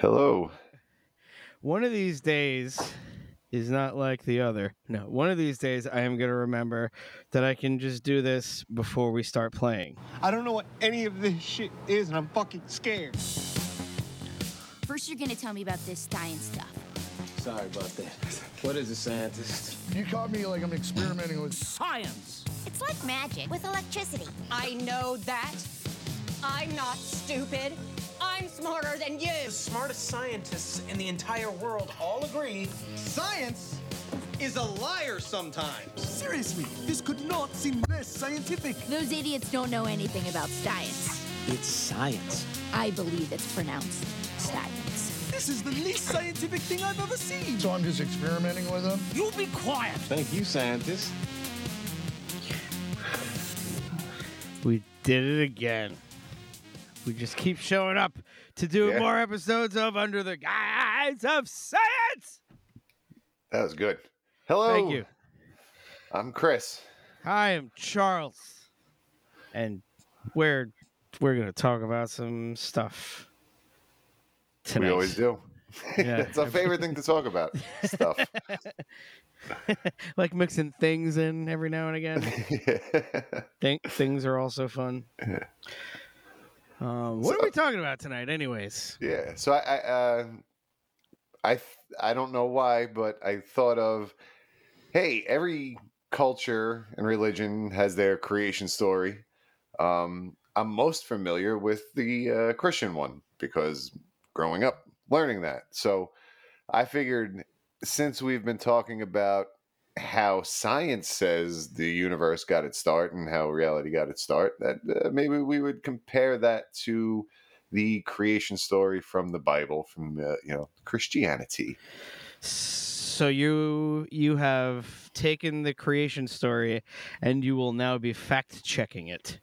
Hello. One of these days is not like the other. No, one of these days I am going to remember that I can just do this before we start playing. I don't know what any of this shit is, and I'm fucking scared. First, you're gonna tell me about this science stuff. Sorry about that. What is a scientist? You caught me like I'm experimenting with. Science! It's like magic with electricity. I know that. I'm not stupid. I'm smarter than you. The smartest scientists in the entire world all agree Science is a liar sometimes. Seriously, this could not seem less scientific. Those idiots don't know anything about science. It's science. I believe it's pronounced science. This is the least scientific thing I've ever seen. So I'm just experimenting with them. You be quiet! Thank you, scientists. We did it again. We just keep showing up to do Yeah. more episodes of Under the Guise of Science. That was good. Hello. Thank you. I'm Chris. I am Charles, and we're we're gonna talk about some stuff tonight. We always do. Yeah. it's our favorite thing to talk about. Stuff. like mixing things in every now and again. Think things are also fun. Um, what So- are we talking about tonight, anyways? yeah. So I, I, uh, I, I don't know why, but I thought of, hey, every culture and religion has their creation story. Um, I'm most familiar with the uh, Christian one because growing up learning that. So I figured since we've been talking about how science says the universe got its start and how reality got its start, that uh, maybe we would compare that to the creation story from the Bible, from uh, you know Christianity. So you you have taken the creation story, and you will now be fact checking it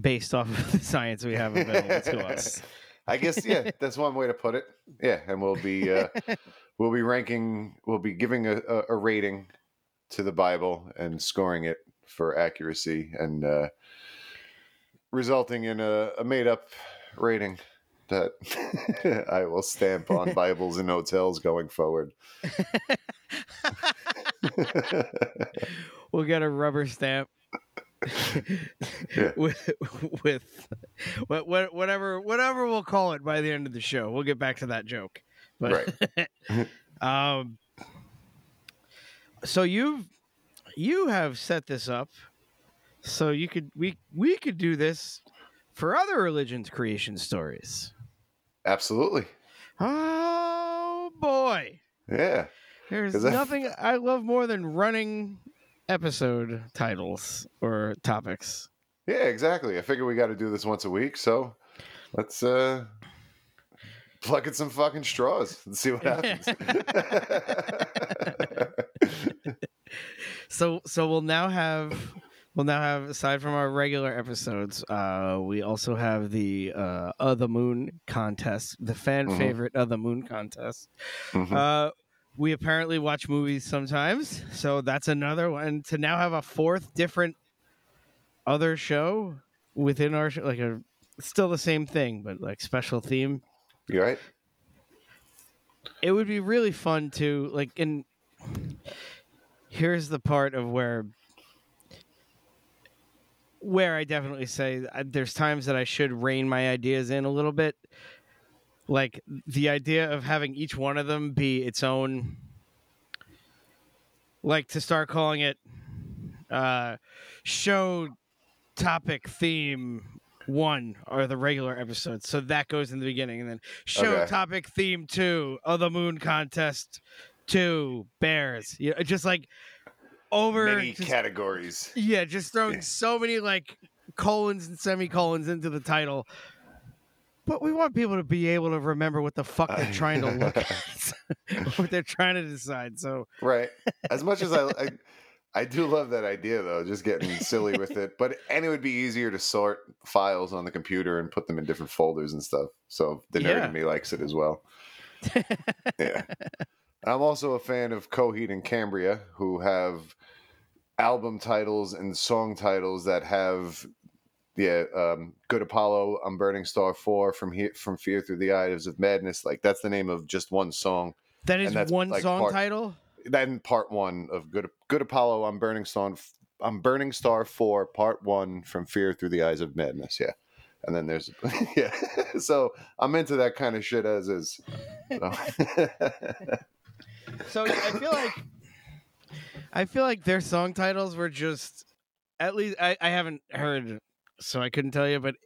based off of the science we have available to us. I guess yeah, that's one way to put it. Yeah, and we'll be uh, we'll be ranking, we'll be giving a, a, a rating to the Bible and scoring it for accuracy and uh, resulting in a, a made up rating that I will stamp on Bibles and hotels going forward. We'll get a rubber stamp. Yeah. with with what, what whatever whatever we'll call it by the end of the show. We'll get back to that joke. But um so you've you have set this up so you could we we could do this for other religions creation stories. Absolutely. Oh boy. Yeah. There's 'Cause I- nothing I love more than running episode titles or topics. Yeah, exactly. I figure we got to do this once a week, so let's uh plug in some fucking straws and see what happens. So so we'll now have we'll now have aside from our regular episodes, uh we also have the uh of the moon contest, the fan Mhm. favorite of the moon contest. Mhm. Uh we apparently watch movies sometimes, so that's another one. To now have a fourth different other show within our show, like a still the same thing, but like special theme. You right? it would be really fun to like and here's the part of where where i definitely say uh, there's times that i should rein my ideas in a little bit like the idea of having each one of them be its own like to start calling it uh show topic theme one or the regular episodes so that goes in the beginning and then show Okay. topic theme two of the moon contest two bears you know, just like over Many just- categories. yeah just throwing so many like colons and semicolons into the title but we want people to be able to remember what the fuck they're trying to look at what they're trying to decide so Right. As much as I, I I do love that idea though, just getting silly with it. But and it would be easier to sort files on the computer and put them in different folders and stuff. So the nerd Yeah. in me likes it as well. yeah. I'm also a fan of Coheed and Cambria, who have album titles and song titles that have yeah, um, Good Apollo, I'm Burning Star Four from here from Fear Through the Eyes of Madness. Like that's the name of just one song. That is one like, song part- title. Then part one of Good Good Apollo, I'm Burning Star. I'm Burning Star Four, Part One from Fear Through the Eyes of Madness. Yeah, and then there's yeah. so I'm into that kind of shit as is. So. So I feel like I feel like their song titles were just at least I, I haven't heard so I couldn't tell you, but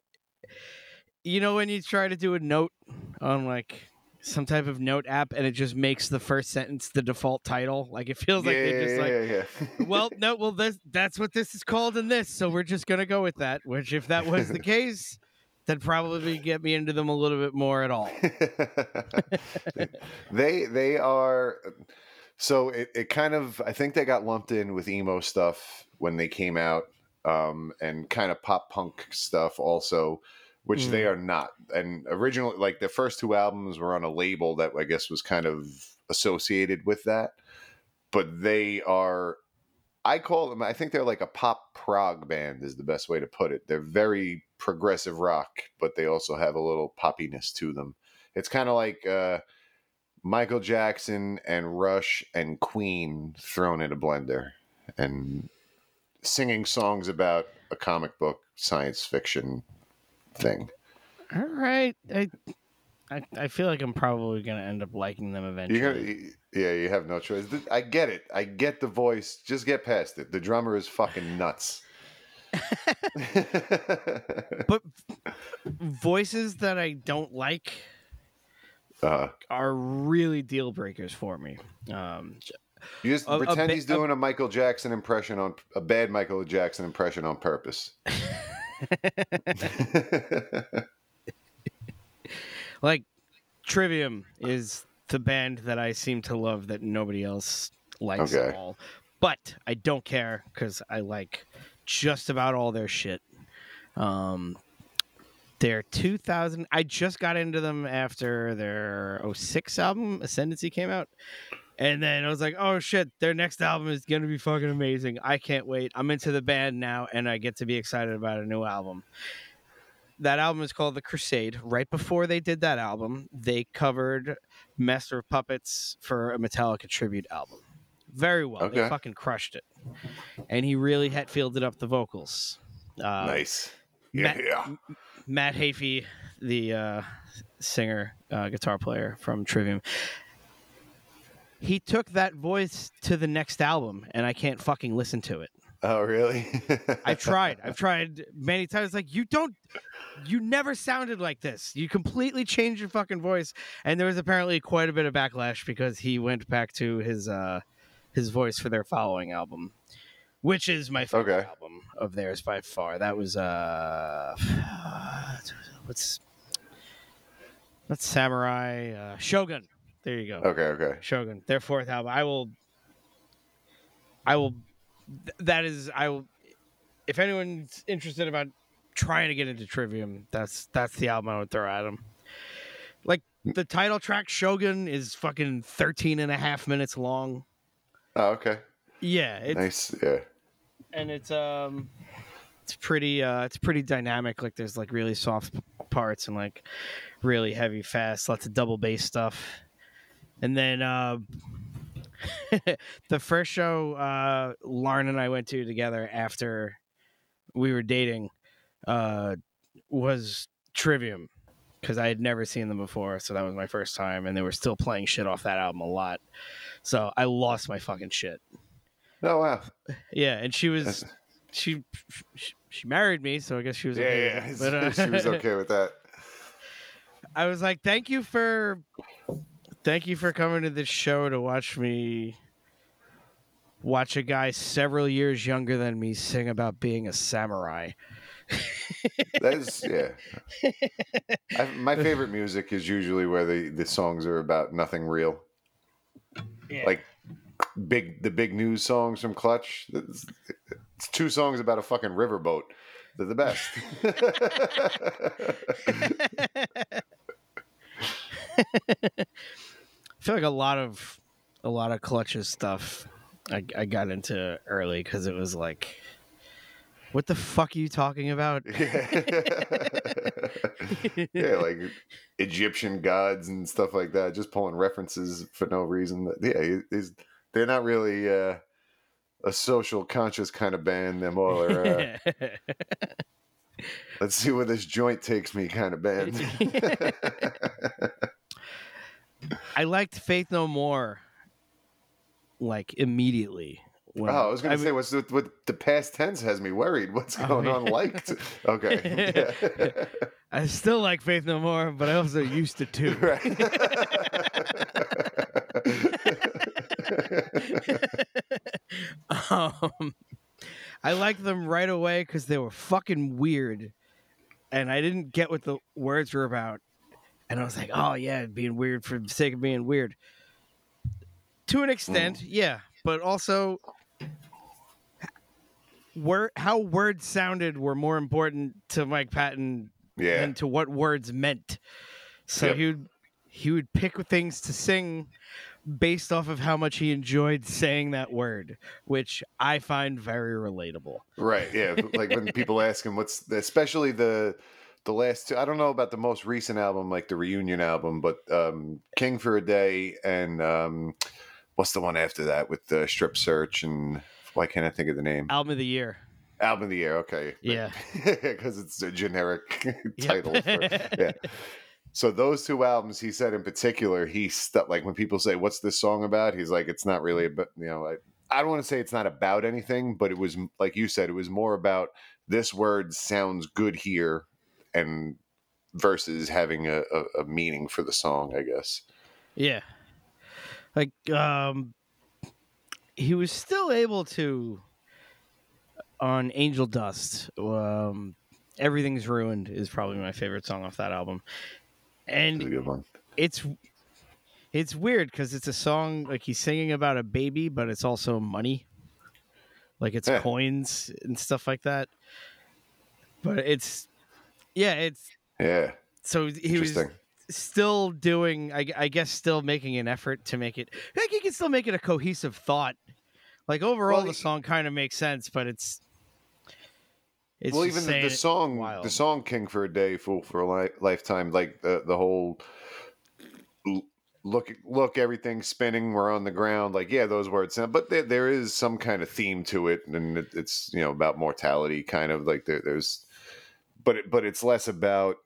you know when you try to do a note on like some type of note app and it just makes the first sentence the default title. Like it feels like yeah, they just like yeah, yeah. well, no, well, this, that's what this is called in this, so we're just gonna go with that. Which, if that was the case, that'd probably get me into them a little bit more at all. they they are so it, it kind of I think they got lumped in with emo stuff when they came out um and kind of pop punk stuff also which they are not. And originally like the first two albums were on a label that I guess was kind of associated with that. But they are I call them I think they're like a pop prog band is the best way to put it. They're very progressive rock but they also have a little poppiness to them. It's kind of like uh, Michael Jackson and Rush and Queen thrown in a blender and singing songs about a comic book science fiction thing. All right, I, I, I feel like I'm probably gonna end up liking them eventually. You're gonna, yeah, you have no choice. I get it. I get the voice. Just get past it. The drummer is fucking nuts. but voices that I don't like uh, are really deal breakers for me. Um, you just A- a pretend bit- he's doing a Michael Jackson impression on a bad Michael Jackson impression on purpose. like Trivium is the band that I seem to love that nobody else likes at all. But I don't care because I like just about all their shit. Um, their 2000, I just got into them after their 06 album, Ascendancy, came out. And then I was like, oh shit, their next album is going to be fucking amazing. I can't wait. I'm into the band now and I get to be excited about a new album that album is called The Crusade. Right before they did that album, they covered Master of Puppets for a Metallica tribute album. Very well. Okay. They fucking crushed it. And he really had fielded up the vocals. Uh, nice. Matt, Yeah. Matt Heafy, the uh, singer, uh, guitar player from Trivium, he took that voice to the next album, and I can't fucking listen to it. Oh, really? I've tried. I've tried many times. Like you don't, you never sounded like this. You completely changed your fucking voice, and there was apparently quite a bit of backlash because he went back to his uh his voice for their following album, which is my favorite Okay. album of theirs by far. That was uh, what's what's Samurai uh, Shogun. There you go. okay, okay. Shogun, their fourth album. I will. I will. th- That is, I will. If anyone's interested about trying to get into Trivium, that's that's the album I would throw at them. Like the title track Shogun is fucking 13 and a half minutes long. Oh, okay. Yeah, it's Nice. Yeah. and it's um it's pretty uh it's pretty dynamic like there's like really soft parts and like really heavy fast lots of double bass stuff and then uh the first show uh Lauren and I went to together after we were dating uh was Trivium because I had never seen them before so that was my first time and they were still playing shit off that album a lot so I lost my fucking shit Oh wow. yeah, and she was she she, she married me, so I guess she was Yeah, okay. yeah. But, uh, she was okay with that. I was like, "Thank you for thank you for coming to this show to watch me watch a guy several years younger than me sing about being a samurai." That is yeah. I, my favorite music is usually where the the songs are about nothing real. Yeah. Like big the big news songs from Clutch. It's, it's two songs about a fucking riverboat. They're the best. I feel like a lot of a lot of Clutch's stuff I, I got into early because it was like What the fuck are you talking about? yeah, like Egyptian gods and stuff like that. Just pulling references for no reason. Yeah, he's, they're not really uh, a social conscious kind of band. They're more uh, let's see where this joint takes me kind of band. I liked Faith No More like immediately. when- oh, I was going to say, what's with, with the past tense has me worried. What's Oh, going yeah. on? Liked? Okay. Yeah. I still like Faith No More, but I also used to too. um, I liked them right away because they were fucking weird, and I didn't get what the words were about. And I was like, "Oh yeah, being weird for the sake of being weird." To an extent, mm. yeah, but also, word how words sounded were more important to Mike Patton Yeah. than to what words meant. So Yep. he would he would pick things to sing based off of how much he enjoyed saying that word, which I find very relatable. Right. Yeah. Like when people ask him what's, especially the the last two. I don't know about the most recent album, like the reunion album, but um, King for a Day and um, what's the one after that with the Strip Search and why can't I think of the name? Album of the year. Album of the year. Okay. Yeah. Because it's a generic title. For, yeah. So those two albums, he said in particular, he stuck like when people say, "What's this song about?" He's like, "It's not really about you know." I, I don't want to say it's not about anything, but it was like you said, it was more about this word sounds good here, and versus having a, a, a meaning for the song, I guess. Yeah. Like um he was still able to on Angel Dust. Um Everything's Ruined is probably my favorite song off that album. It's a And good one. it's it's weird cuz it's a song like he's singing about a baby but it's also money. Like it's Yeah. coins and stuff like that. But it's yeah, it's Yeah, so he was still doing I, I guess still making an effort to make it like he can still make it a cohesive thought like overall Well, the song kind of makes sense but it's it's well, even the, the song, wild. the song "King for a Day, Fool for a li- Lifetime," like the the whole look, look, everything's spinning. We're on the ground. Like, yeah, those words sound, but there, there is some kind of theme to it, and it, it's you know about mortality, kind of like there, there's, but it, but it's less about.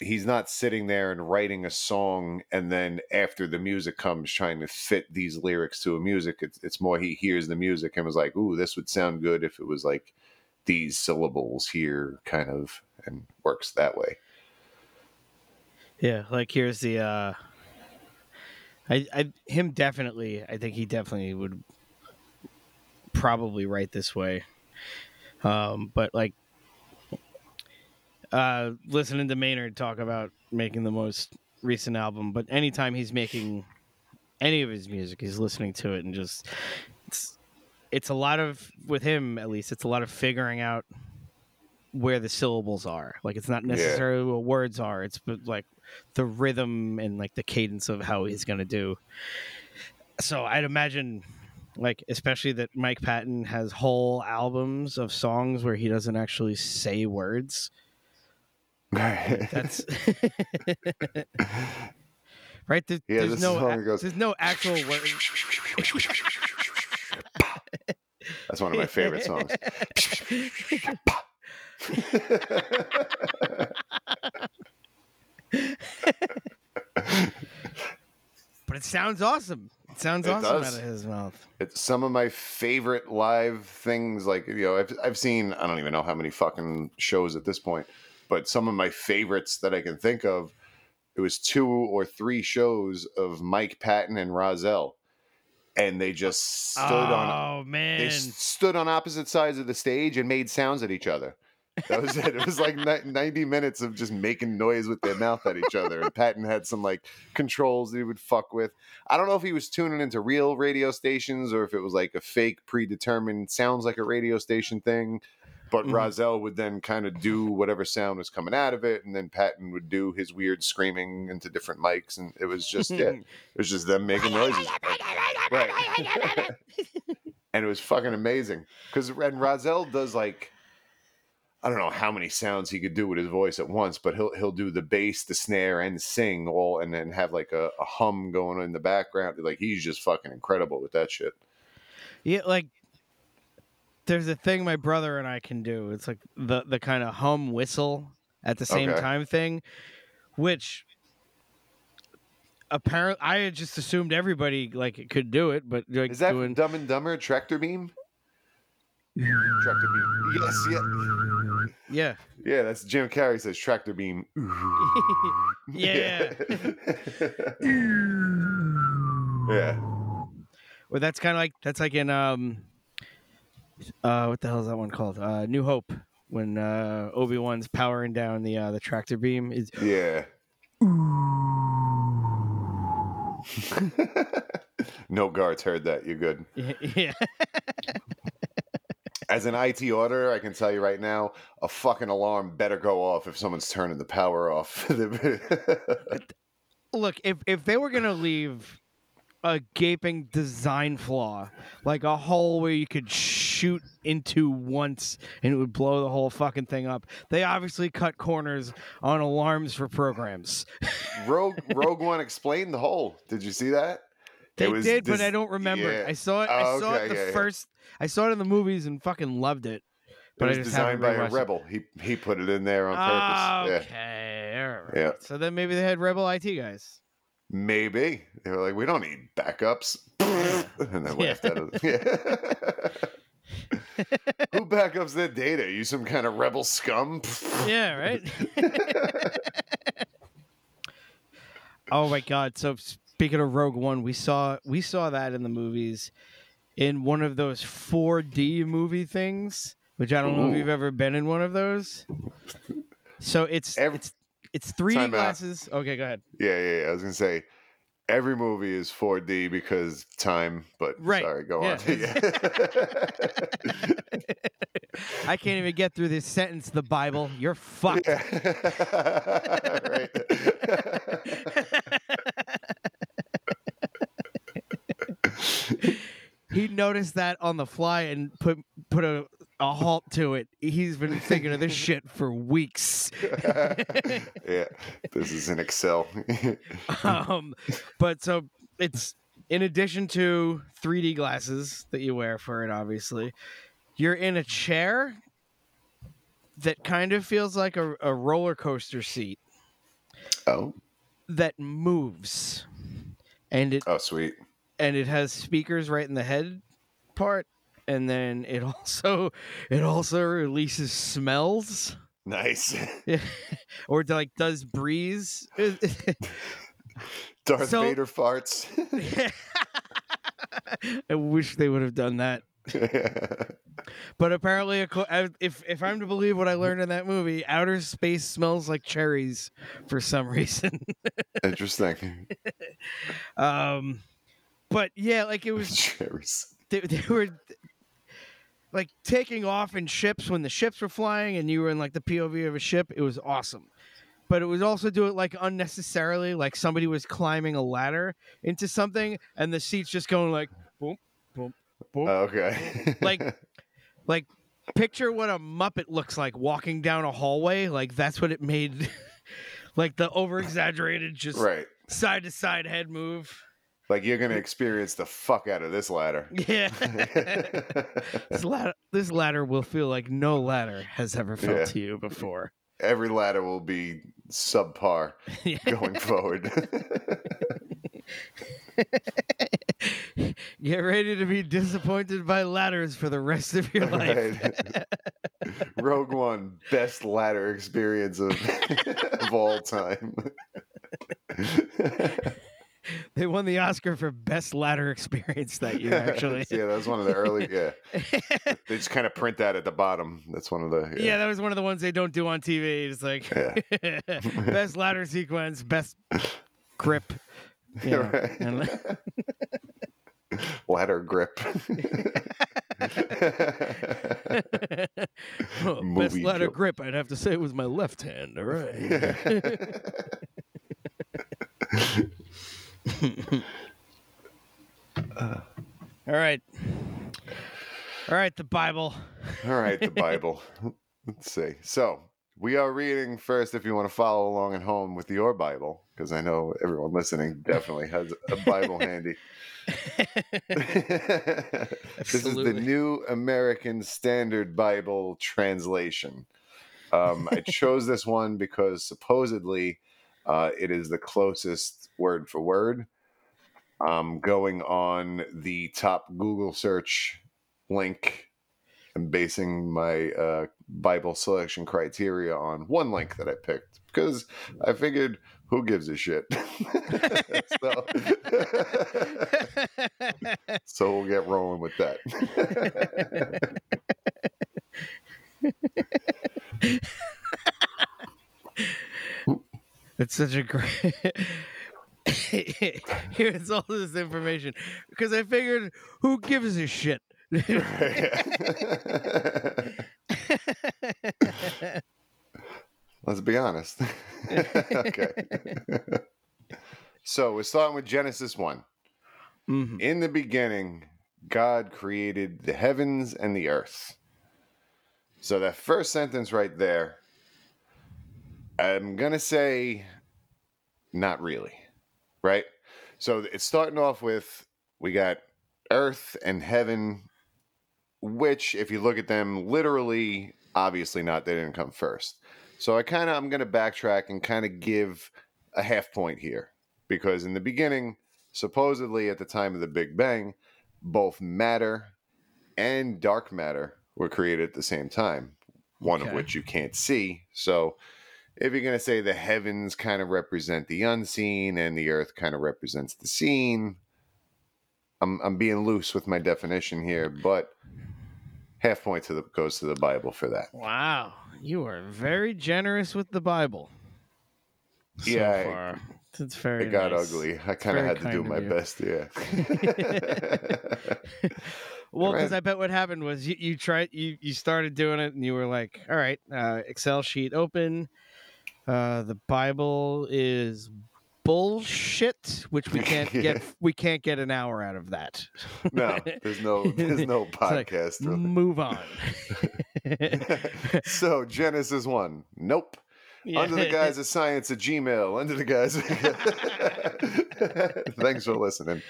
He's not sitting there and writing a song, and then after the music comes, trying to fit these lyrics to a music. It's it's more he hears the music and was like, "Ooh, this would sound good if it was like." these syllables here kind of and works that way yeah like here's the uh I, I him definitely i think he definitely would probably write this way um but like uh listening to maynard talk about making the most recent album but anytime he's making any of his music he's listening to it and just it's it's a lot of with him at least it's a lot of figuring out where the syllables are. Like it's not necessarily what words are it's but like the rhythm and like the cadence of how he's going to do. So i'd imagine like especially that mike patton has whole albums of songs where he doesn't actually say words that's right? There, Yeah, there's no song goes- there's no actual word that's one of my favorite songs. But it sounds awesome. It sounds It awesome does. out of his mouth. It's some of my favorite live things like you know I've, I've seen i don't even know how many fucking shows at this point but some of my favorites that i can think of it was two or three shows of mike patton and Rahzel, and they just stood on oh man they stood on opposite sides of the stage and made sounds at each other. That was it. It was like 90 minutes of just making noise with their mouth at each other. And Patton had some like controls that he would fuck with. I don't know if he was tuning into real radio stations or if it was like a fake predetermined sounds like a radio station thing. But Mhm. Rahzel would then kind of do whatever sound was coming out of it, and then Patton would do his weird screaming into different mics, and it was just yeah, it was just them making noises. Right. and it was fucking amazing because and Rahzel does like I don't know how many sounds he could do with his voice at once, but he'll he'll do the bass, the snare, and sing all, and then have like a, a hum going in the background. Like he's just fucking incredible with that shit. Yeah, like there's a thing my brother and I can do. It's like the the kind of hum whistle at the same Okay. time thing, which apparently I had just assumed everybody like could do it, but like Is that doing Dumb and Dumber tractor beam? tractor beam. Yes, yeah, yeah. yeah. That's Jim Carrey says tractor beam. Yeah. yeah. Or that's kind of like that's like in um uh what the hell is that one called? Uh New Hope when uh Obi-Wan's powering down the uh the tractor beam is Yeah. no guards heard that. You're good. yeah. As an IT auditor, I can tell you right now, a fucking alarm better go off if someone's turning the power off. Look, if if they were going to leave a gaping design flaw, like a hole where you could shoot into once and it would blow the whole fucking thing up. They obviously cut corners on alarms for programs. Rogue Rogue One explained the whole. Did you see that? They was did, but I don't remember. yeah. I saw it. I Oh, saw it the yeah, yeah. first. I saw it in the movies and fucking loved it. But it was designed by a rewatched it. rebel. He he put it in there on purpose. Yeah. Okay, right. Yeah. So then maybe they had rebel IT guys. Maybe they were like, we don't need backups, and they laughed at it. Yeah. Who backups that data? You some kind of rebel scum? Yeah, right. oh my god! So speaking of Rogue One, we saw we saw that in the movies in one of those 4D movie things, which I don't know if you've ever been in one of those. So it's Ev- it's it's 3D Time out. glasses. Okay, go ahead. Yeah, yeah, yeah. I was gonna say every movie is 4D because time, but Right, sorry, go yeah. on. Yeah. I can't even get through this sentence. The Bible, you're fucked. right. he noticed that on the fly and put put a, a halt to it. He's been thinking of this shit for weeks. yeah, this is in Excel. um, but so it's in addition to 3D glasses that you wear for it, obviously, you're in a chair that kind of feels like a, a roller coaster seat oh, that moves, and it oh, sweet. and it has speakers right in the head part, and then it also it also releases smells. Nice. Yeah. or like does breeze Darth So- Vader farts. I wish they would have done that. But apparently, if if I'm to believe what I learned in that movie, outer space smells like cherries for some reason. Interesting. um, but yeah, like it was Cherries. they, they were like taking off in ships when the ships were flying, and you were in like the POV of a ship. It was awesome. But it was also do it like unnecessarily, like somebody was climbing a ladder into something, and the seats just going like boom, boom, boom. Oh, okay. like like picture what a muppet looks like walking down a hallway like that's what it made like the over exaggerated just right. side to side head move Like you're gonna experience the fuck out of this ladder. yeah this ladder this ladder will feel like no ladder has ever felt Yeah. to you before Every ladder will be subpar going forward. get ready to be disappointed by ladders for the rest of your life Right. Rogue One, best ladder experience of, of all time. they won the oscar for best ladder experience that year actually yeah, that was one of the early. Yeah, they just kind of print that at the bottom. That's one of the. Yeah. that was one of the ones they don't do on TV. It's like best ladder sequence, best grip. know, Right. and- ladder grip. Oh, best ladder joke. grip. I'd have to say it was my left hand. All right. All right. All right, the Bible. All right, the Bible. Let's see. So we are reading first. If you want to follow along at home with your Bible, because I know everyone listening definitely has a Bible handy. this is the New American Standard Bible translation. Um, I chose this one because supposedly uh, it is the closest word for word. Going on the top Google search link and basing my uh, Bible selection criteria on one link that I picked because I figured who gives a shit. so, so we'll get rolling with that. It's such a great. Here's all this information because I figured who gives a shit. Let's be honest. okay. so we're starting with Genesis 1. Mhm. In the beginning, God created the heavens and the earth. So that first sentence right there, I'm going to say not really, right? So it's starting off with we got earth and heaven, which, if you look at them literally, obviously not, they didn't come first. So I kind of, I'm going to backtrack and kind of give a half point here because in the beginning, supposedly at the time of the Big Bang, both matter and dark matter were created at the same time, one of which you can't see. So if you're going to say the heavens kind of represent the unseen and the earth kind of represents the seen, I'm, I'm being loose with my definition here, but half point to the goes to the Bible for that. Wow, you are very generous with the Bible. So Yeah, I- it's very. It got nice. ugly. I kind of had to do my you. best. Yeah. Well, because. I bet what happened was you, you tried you you started doing it and you were like, all right, uh, Excel sheet open. Uh, the Bible is bullshit, which we can't get. We can't get an hour out of that. no, there's no, there's no It's like, podcast. really. Move on. so Genesis one, nope. Under the guise of science at Gmail. Under the guise. Thanks for listening.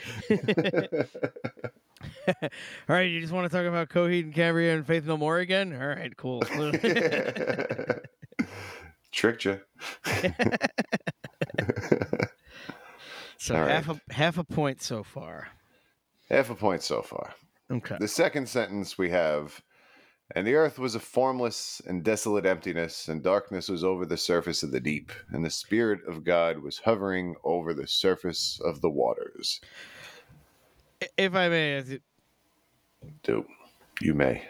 All right, you just want to talk about Coheed and Cambria and Faith No More again? All right, cool. Tricked you. so All half a half a point so far. Half a point so far. Okay. The second sentence we have, and the earth was a formless and desolate emptiness, and darkness was over the surface of the deep, and the Spirit of God was hovering over the surface of the waters. If I may, it- Do you may.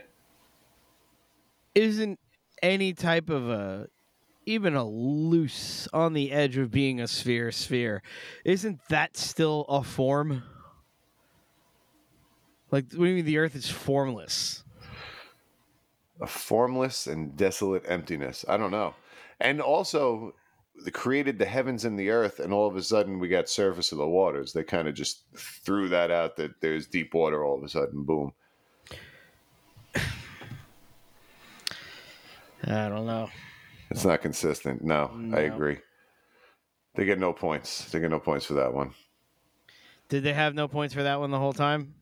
isn't any type of a even a loose on the edge of being a sphere sphere isn't that still a form like what do you mean the earth is formless A formless and desolate emptiness. I don't know. And also, they created the heavens and the earth, and all of a sudden we got surface of the waters. They kind of just threw that out that there's deep water all of a sudden. Boom. i don't know It's not consistent. No, I agree. They get no points. They get no points for that one. did they have no points for that one the whole time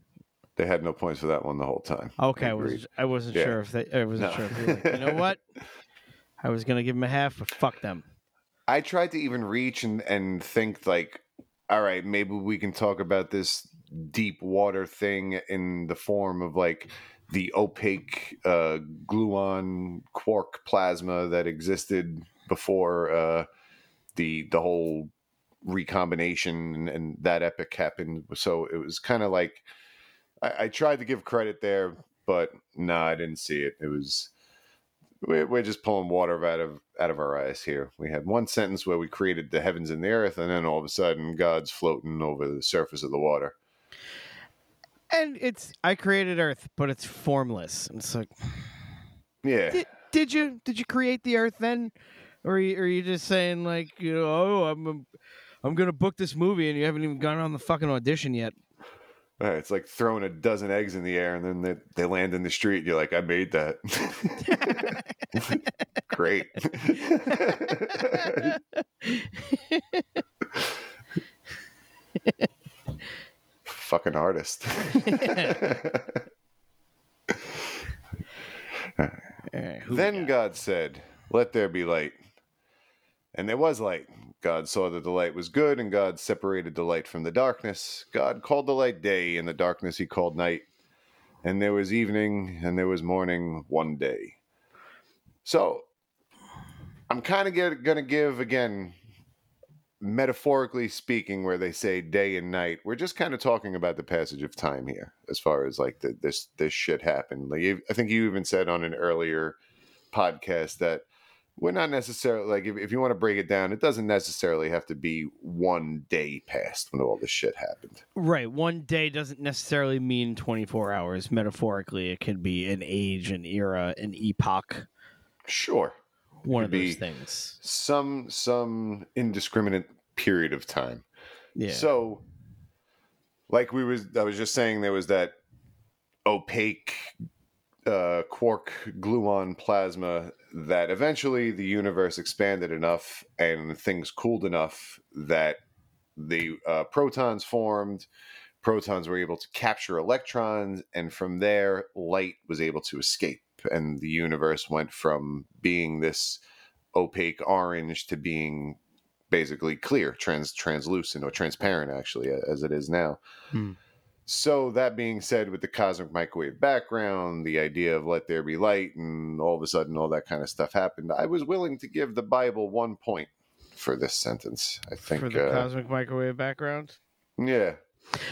They had no points for that one the whole time. okay i was i wasn't Yeah. sure if they i wasn't No. sure if they like, you know what i was gonna give them a half but fuck them I tried to even reach and, and think like, all right, maybe we can talk about this deep water thing in the form of like the opaque uh, gluon quark plasma that existed before uh, the the whole recombination and, and that epoch happened. So it was kind of like I, I tried to give credit there, but no, I didn't see it. It was we're, we're just pulling water out of out of our eyes here. We had one sentence where we created the heavens and the earth, and then all of a sudden, God's floating over the surface of the water. And it's i created earth but it's formless it's like Yeah, did, did you did you create the earth then or are you, are you just saying like you know oh i'm i'm gonna book this movie and you haven't even gone on the fucking audition yet Uh, it's like throwing a dozen eggs in the air, and then they, they land in the street. And You're like, I made that. Great. Fucking artist. We then? God said, Let there be light. And there was light. God saw that the light was good, and God separated the light from the darkness. God called the light day, and the darkness he called night. And there was evening, and there was morning one day. So I'm kind of going to give, again, metaphorically speaking, where they say day and night, we're just kind of talking about the passage of time here, as far as like the, this this shit happened. Like I think you even said on an earlier podcast that we're not necessarily like if, if you want to break it down, it doesn't necessarily have to be one day past when all this shit happened. Right. One day doesn't necessarily mean 24 hours. Metaphorically, it could be an age, an era, an epoch. Sure, One of those things. some some indiscriminate period of time. Yeah. So, like we was, I was just saying, there was that opaque uh, quark gluon plasma that eventually the universe expanded enough and things cooled enough that the uh, protons formed. Protons were able to capture electrons, and from there, light was able to escape. And the universe went from being this opaque orange to being basically clear, trans translucent or transparent, actually, as it is now. Hmm. So that being said, with the cosmic microwave background, the idea of let there be light, and all of a sudden all that kind of stuff happened, I was willing to give the Bible one point for this sentence. I think, For the uh, cosmic microwave background. yeah.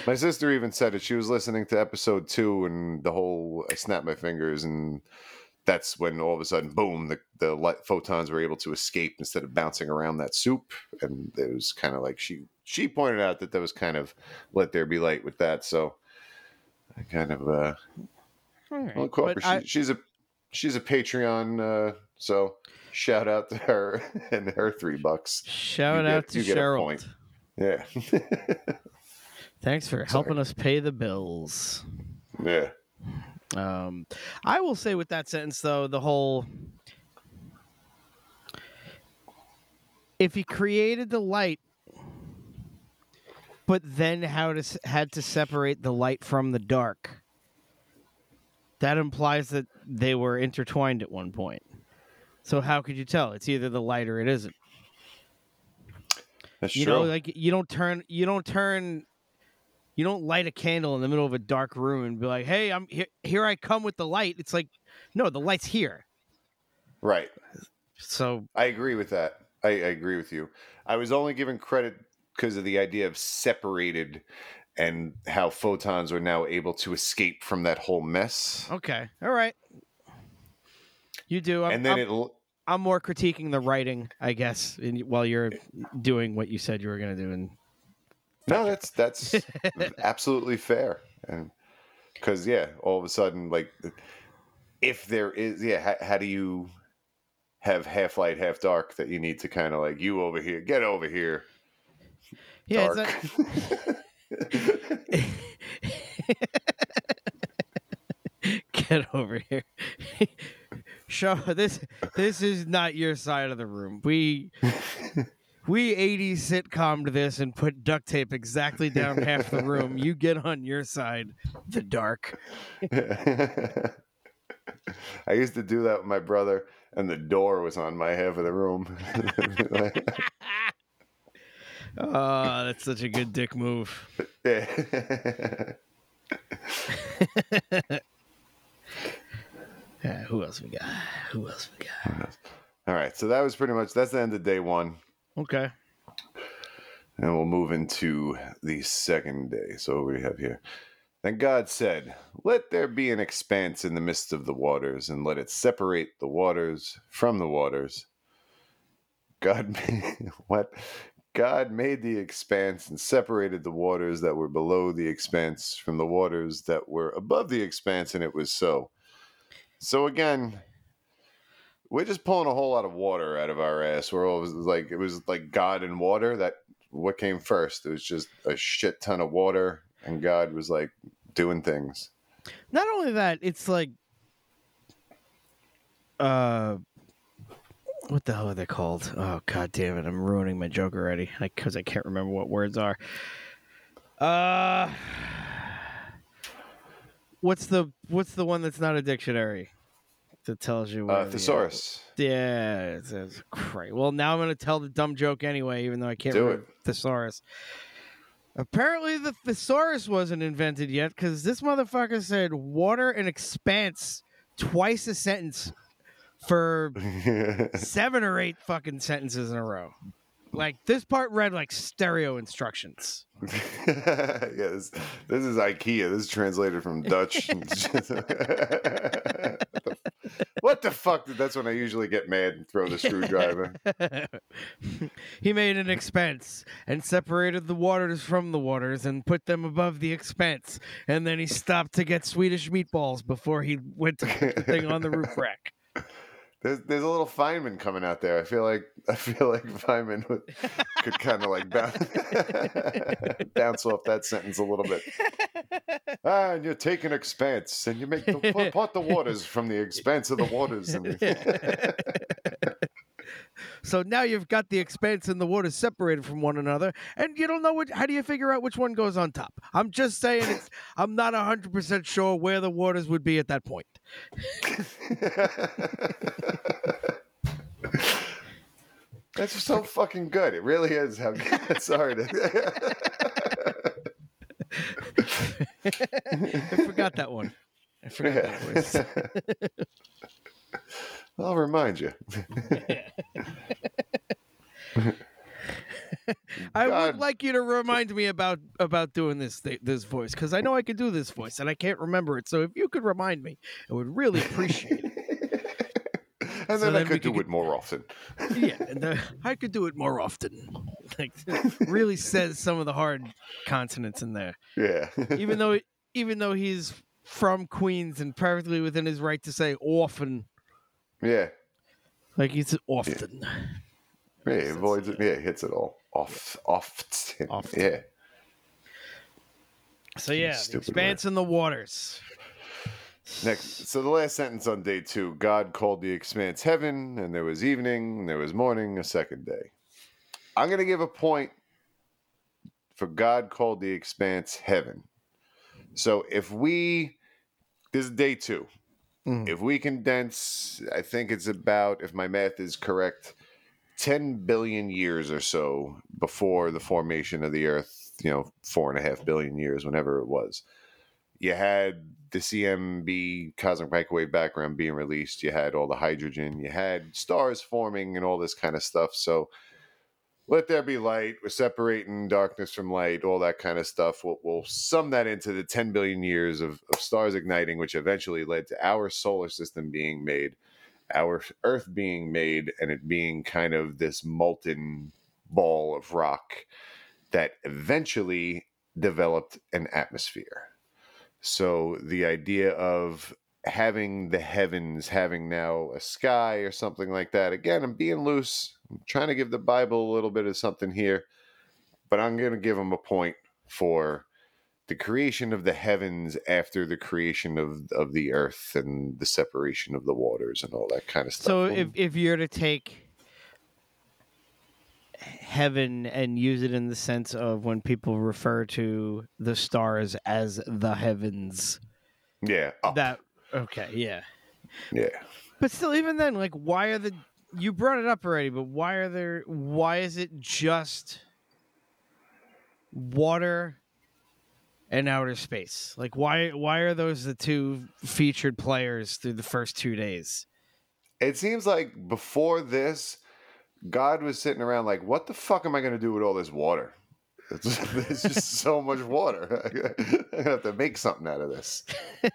My sister even said it. She was listening to episode two, and the whole I snapped my fingers, and that's when all of a sudden, boom, the the light, photons were able to escape instead of bouncing around that soup, and it was kind of like she she pointed out that there was kind of let there be light with that. So I kind of uh, All right. well, But she, I- she's a she's a Patreon, uh, so shout out to her and her three bucks. shout you out get- to you get a Cheryl. point. Yeah, Thanks for helping us pay the bills. yeah. Um, I will say with that sentence though, the whole if he created the light, but then how to had to separate the light from the dark, that implies that they were intertwined at one point. So how could you tell? It's either the light or it isn't. That's You true. know, like you don't turn, you don't turn, you don't light a candle in the middle of a dark room and be like, "Hey, I'm here. Here I come with the light." It's like, no, the light's here. right. So I agree with that. I, I agree with you. I was only given credit because of the idea of separated and how photons are now able to escape from that whole mess. okay, all right. You do. I'm, and then I'm, it l- I'm more critiquing the writing, I guess, in, while you're doing what you said you were going to do. And no, that's that's absolutely fair. And because yeah, all of a sudden, like if there is, yeah, how, how do you have half light, half dark that you need to kind of like you over here, get over here, yeah, dark. get over here. Show this. This is not your side of the room. We we 80s sitcom to this and put duct tape exactly down half the room. You get on your side, the dark. I used to do that with my brother, and the door was on my half of the room. Oh, that's such a good dick move. Yeah. Yeah, who else we got? Who else we got? All right, so that was pretty much that's the end of day one, Okay. and we'll move into the second day. So we have here. Then God said, "Let there be an expanse in the midst of the waters, and let it separate the waters from the waters." God, made, what? God made the expanse and separated the waters that were below the expanse from the waters that were above the expanse, and it was so. So again, we're just pulling a whole lot of water out of our ass. We're always like it was like God and water. That what came first? It was just a shit ton of water, and God was like doing things. Not only that, it's like uh what the hell are they called? Oh god damn it! I'm ruining my joke already because I can't remember what words are. Uh, what's the what's the one that's not a dictionary that tells you? Uh, the- thesaurus. Yeah, it's, it's great. Well, now I'm going to tell the dumb joke anyway, even though I can't Do remember thesaurus. Apparently, the thesaurus wasn't invented yet because this motherfucker said water and expanse twice a sentence for seven or eight fucking sentences in a row. Like this part read like stereo instructions. yeah, this, this is IKEA. This is translated from Dutch. what the fuck? That's when I usually get mad and throw the screwdriver. he made an expense and separated the waters from the waters and put them above the expense. And then he stopped to get Swedish meatballs before he went to put the thing on the roof rack. There's, there's a little Feynman coming out there. I feel like I feel like Feynman would, could kind of like bounce, bounce off that sentence a little bit. Ah, and you take an expanse and you make the, part, the waters from the expanse of the waters. And So now you've got the expanse and the waters separated from one another, and you don't know what. How do you figure out which one goes on top? I'm just saying, I'm not hundred percent sure where the waters would be at that point. That's so fucking good. It really is. Good. Sorry to. I forgot that one. I forgot that voice. I'll remind you. I God. would like you to remind me about about doing this this voice because I know I can do this voice and I can't remember it. So if you could remind me, I would really appreciate it. And So then I then could do could it more often. yeah, and I could do it more often. Like really says some of the hard consonants in there. Yeah. Even though even though he's from Queens and perfectly within his right to say often, yeah. like he's often. Yeah, he avoids it. Yeah, he hits it all off, often. Often. Yeah. So yeah, the expanse in the waters. Next, so the last sentence on day two God called the expanse heaven, and there was evening, and there was morning, a second day. I'm going to give a point for God called the expanse heaven. So if we, this is day two. Mhm. If we condense, I think it's about, if my math is correct, 10 billion years or so before the formation of the earth, you know, four and a half billion years, whenever it was. You had the CMB cosmic microwave background being released. You had all the hydrogen. You had stars forming and all this kind of stuff. So let there be light. We're separating darkness from light, all that kind of stuff. We'll, we'll sum that into the 10 billion years of, of stars igniting, which eventually led to our solar system being made, our Earth being made, and it being kind of this molten ball of rock that eventually developed an atmosphere. So the idea of having the heavens, having now a sky or something like that. Again, I'm being loose. I'm trying to give the Bible a little bit of something here, but I'm going to give them a point for the creation of the heavens after the creation of of the earth and the separation of the waters and all that kind of stuff. So if um, if you're to take heaven and use it in the sense of when people refer to the stars as the heavens, yeah, up, that okay, yeah. yeah. But still, even then, like, why are the you brought it up already? But why are there? Why is it just water and outer space? Like, why why are those the two featured players through the first two days? It seems like before this, God was sitting around like, "What the fuck am I going to do with all this water? It's, there's just so much water. I have to make something out of this."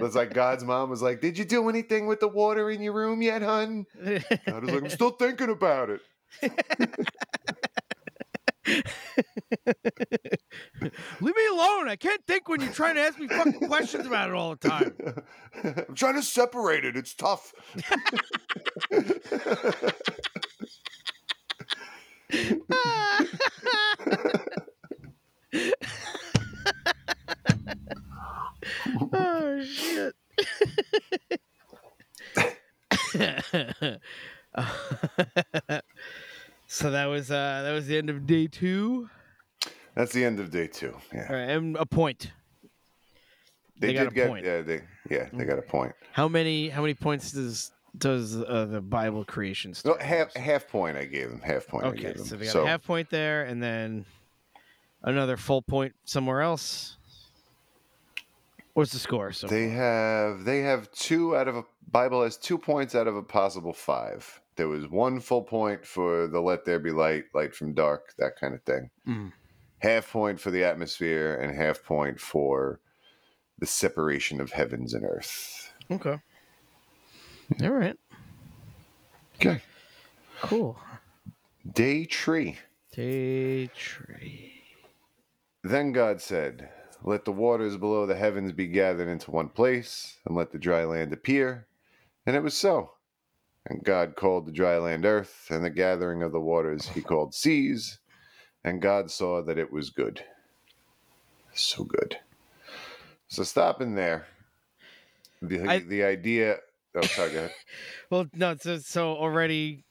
It's like God's mom was like, "Did you do anything with the water in your room yet, hun?" God was like, "I'm still thinking about it." Leave me alone. I can't think when you're trying to ask me fucking questions about it all the time. I'm trying to separate it. It's tough. oh shit. So that was uh that was the end of day two. That's the end of day two. Yeah, All right, and a point. they, they got did a get. point. Yeah, they yeah they got a point. How many how many points does does uh, the Bible creation No, half half point. I gave them half point. I Okay, gave them. so they got a half point there, and then another full point somewhere else. What's the score? So They have they have two out of a Bible has two points out of a possible five. There was one full point for the let there be light, light from dark, that kind of thing. Mm. Half point for the atmosphere and half point for the separation of heavens and earth. okay. All right. Okay. Cool. Day tree. Day tree. Then God said, Let the waters below the heavens be gathered into one place, and let the dry land appear. And it was so. And God called the dry land earth, and the gathering of the waters he called seas. And God saw that it was good. So good. So stopping there. The, I- the idea. Oh, sorry, go ahead. Well, no, so so already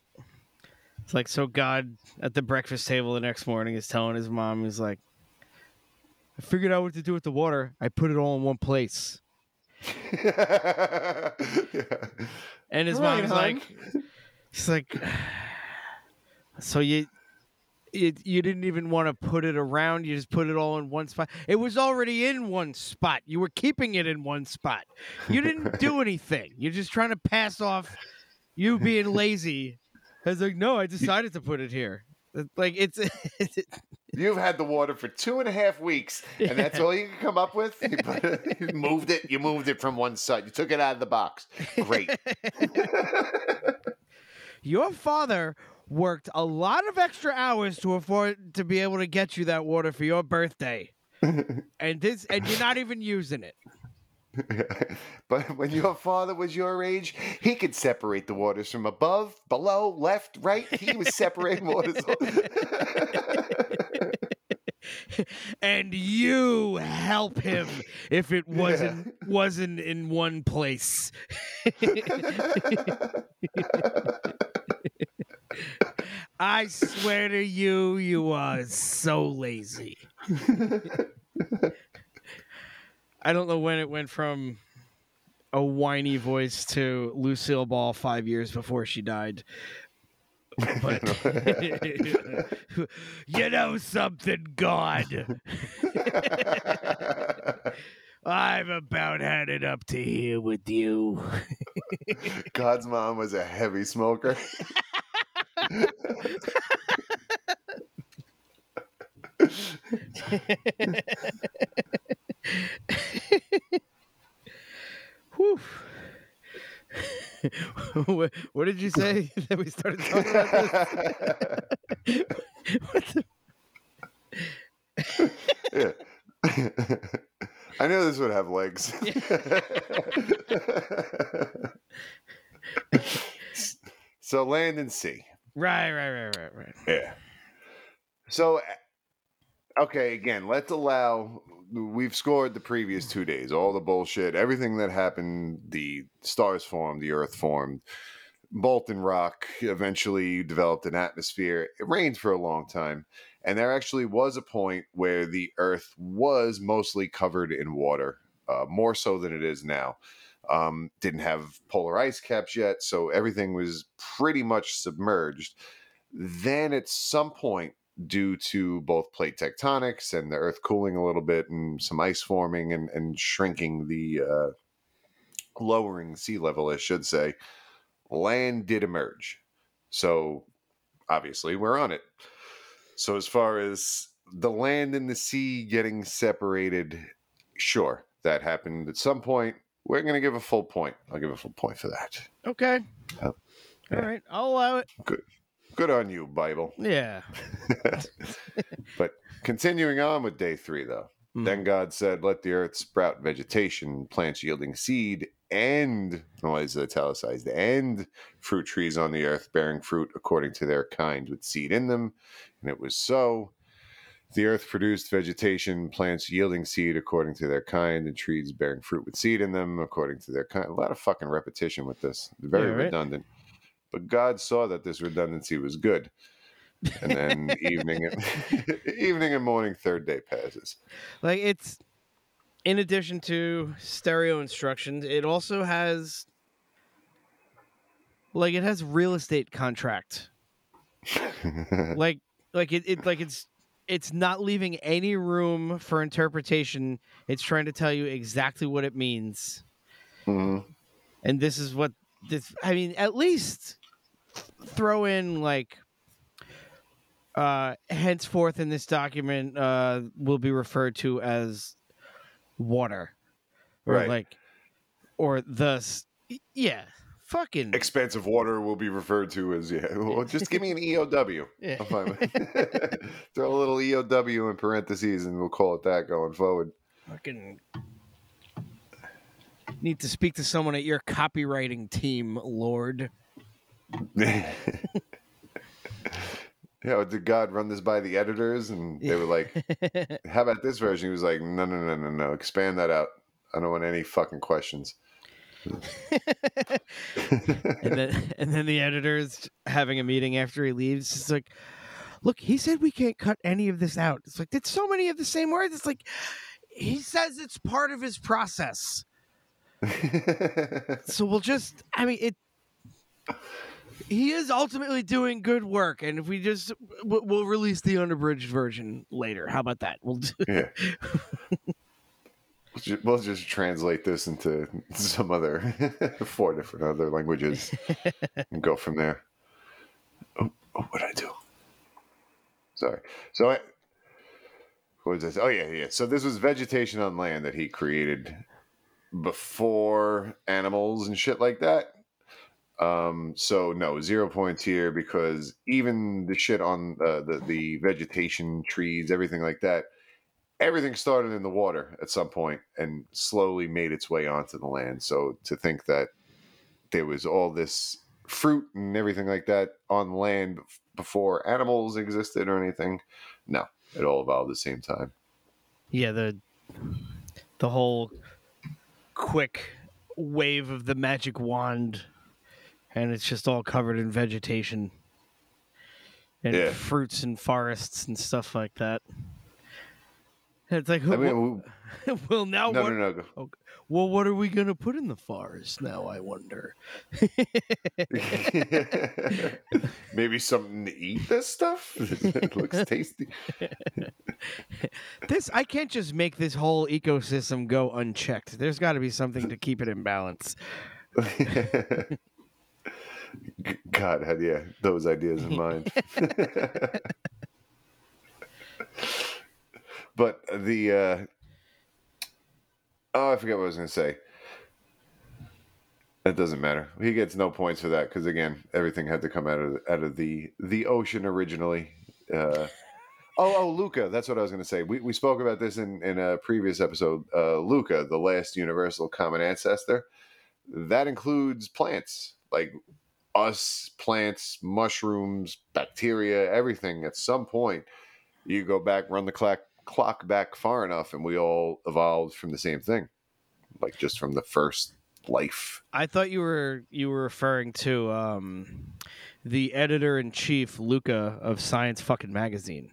it's like so God at the breakfast table the next morning is telling his mom, he's like, I figured out what to do with the water. I put it all in one place. yeah. And his Right, mom's hon. like she's like So you you, you didn't even want to put it around, you just put it all in one spot. It was already in one spot. You were keeping it in one spot. You didn't do anything. You're just trying to pass off you being lazy. I was like, no, I decided to put it here. Like it's, You've had the water for two and a half weeks, and that's all you can come up with. You, put you moved it. You moved it from one side. You took it out of the box. Great. your father worked a lot of extra hours to afford to be able to get you that water for your birthday. and this and you're not even using it. but when your father was your age, he could separate the waters from above, below, left, right. He was separating waters. and you help him if it wasn't wasn't in one place. I swear to you, you are so lazy. I don't know when it went from a whiny voice to Lucille Ball five years before she died. But you know something, God. I've about had it up to here with you. God's mom was a heavy smoker. Whew. what, what did you say that we started talking about this? what the, Yeah. I knew this would have legs. so land and sea. right, right, right, right, right. Yeah. So, okay, again, let's allow. We've scored the previous two days, all the bullshit, everything that happened. The stars formed, the Earth formed, molten rock eventually developed an atmosphere. It rained for a long time, and there actually was a point where the Earth was mostly covered in water, uh, more so than it is now. Um, didn't have polar ice caps yet, so everything was pretty much submerged. Then at some point, due to both plate tectonics and the Earth cooling a little bit and some ice forming and, and shrinking the uh, lowering sea level, I should say, land did emerge. So obviously we're on it. So as far as the land and the sea getting separated, sure, that happened at some point. We're going to give a full point. I'll give a full point for that. Okay. Oh, yeah. All right. I'll allow it. Good on you, Bible. Yeah. but continuing on with day three, though, Mm. then God said, Let the earth sprout vegetation, plants yielding seed, and, oh, it's italicized, and fruit trees on the earth bearing fruit according to their kind with seed in them. And it was so. The earth produced vegetation, plants yielding seed according to their kind, and trees bearing fruit with seed in them according to their kind. A lot of fucking repetition with this. Very Yeah, right. redundant. But God saw that this redundancy was good. and then evening, and evening and morning, third day passes. Like it's in addition to stereo instructions, it also has like it has real estate contract. like like it, it like it's it's not leaving any room for interpretation. It's trying to tell you exactly what it means. Mhm. And this is what this I mean, at least throw in like uh henceforth in this document uh will be referred to as water. Or Right. like or thus yeah. Fucking Expansive water will be referred to as yeah. Well, just give me an EOW. Yeah. Throw a little EOW in parentheses, and we'll call it that going forward. fucking need to speak to someone at your copywriting team, Lord. Yeah, did God run this by the editors? And they were like, "How about this version?" He was like, "No, no, no, no, no. Expand that out. I don't want any fucking questions." and then and then the editors having a meeting after he leaves. It's like, look, he said we can't cut any of this out. It's like did so many of the same words. It's like he says it's part of his process. So we'll just I mean it he is ultimately doing good work and if we just we'll release the unabridged version later. How about that? We'll do yeah. We'll ju- We'll just translate this into some other four different other languages and go from there. Oh, oh what did I do? Sorry. So I. What was this? Oh yeah, yeah. So this was vegetation on land that he created before animals and shit like that. Um, so no zero points here because even the shit on uh, the the vegetation, trees, everything like that, everything started in the water at some point and slowly made its way onto the land. So to think that there was all this fruit and everything like that on land before animals existed or anything, no, it all evolved at the same time. Yeah, the the whole quick wave of the magic wand and it's just all covered in vegetation and Yeah. fruits and forests and stuff like that. It's like, I mean, well, now no, what? no, no, go. Okay. Well, what are we gonna put in the forest now? I wonder. Maybe something to eat. This stuff it looks tasty. This I can't just make this whole ecosystem go unchecked. There's got to be something to keep it in balance. God had yeah those ideas in mind. but the uh, oh, I forget what I was going to say. That doesn't matter. He gets no points for that because again, everything had to come out of out of the the ocean originally. Uh, oh, oh, Luca. That's what I was going to say. We we spoke about this in in a previous episode. Uh, Luca, the last universal common ancestor, that includes plants like us, plants, mushrooms, bacteria, everything. At some point, you go back, run the clock clock back far enough, and we all evolved from the same thing, like just from the first life. I thought you were you were referring to um, the editor in chief Luca of Science fucking magazine.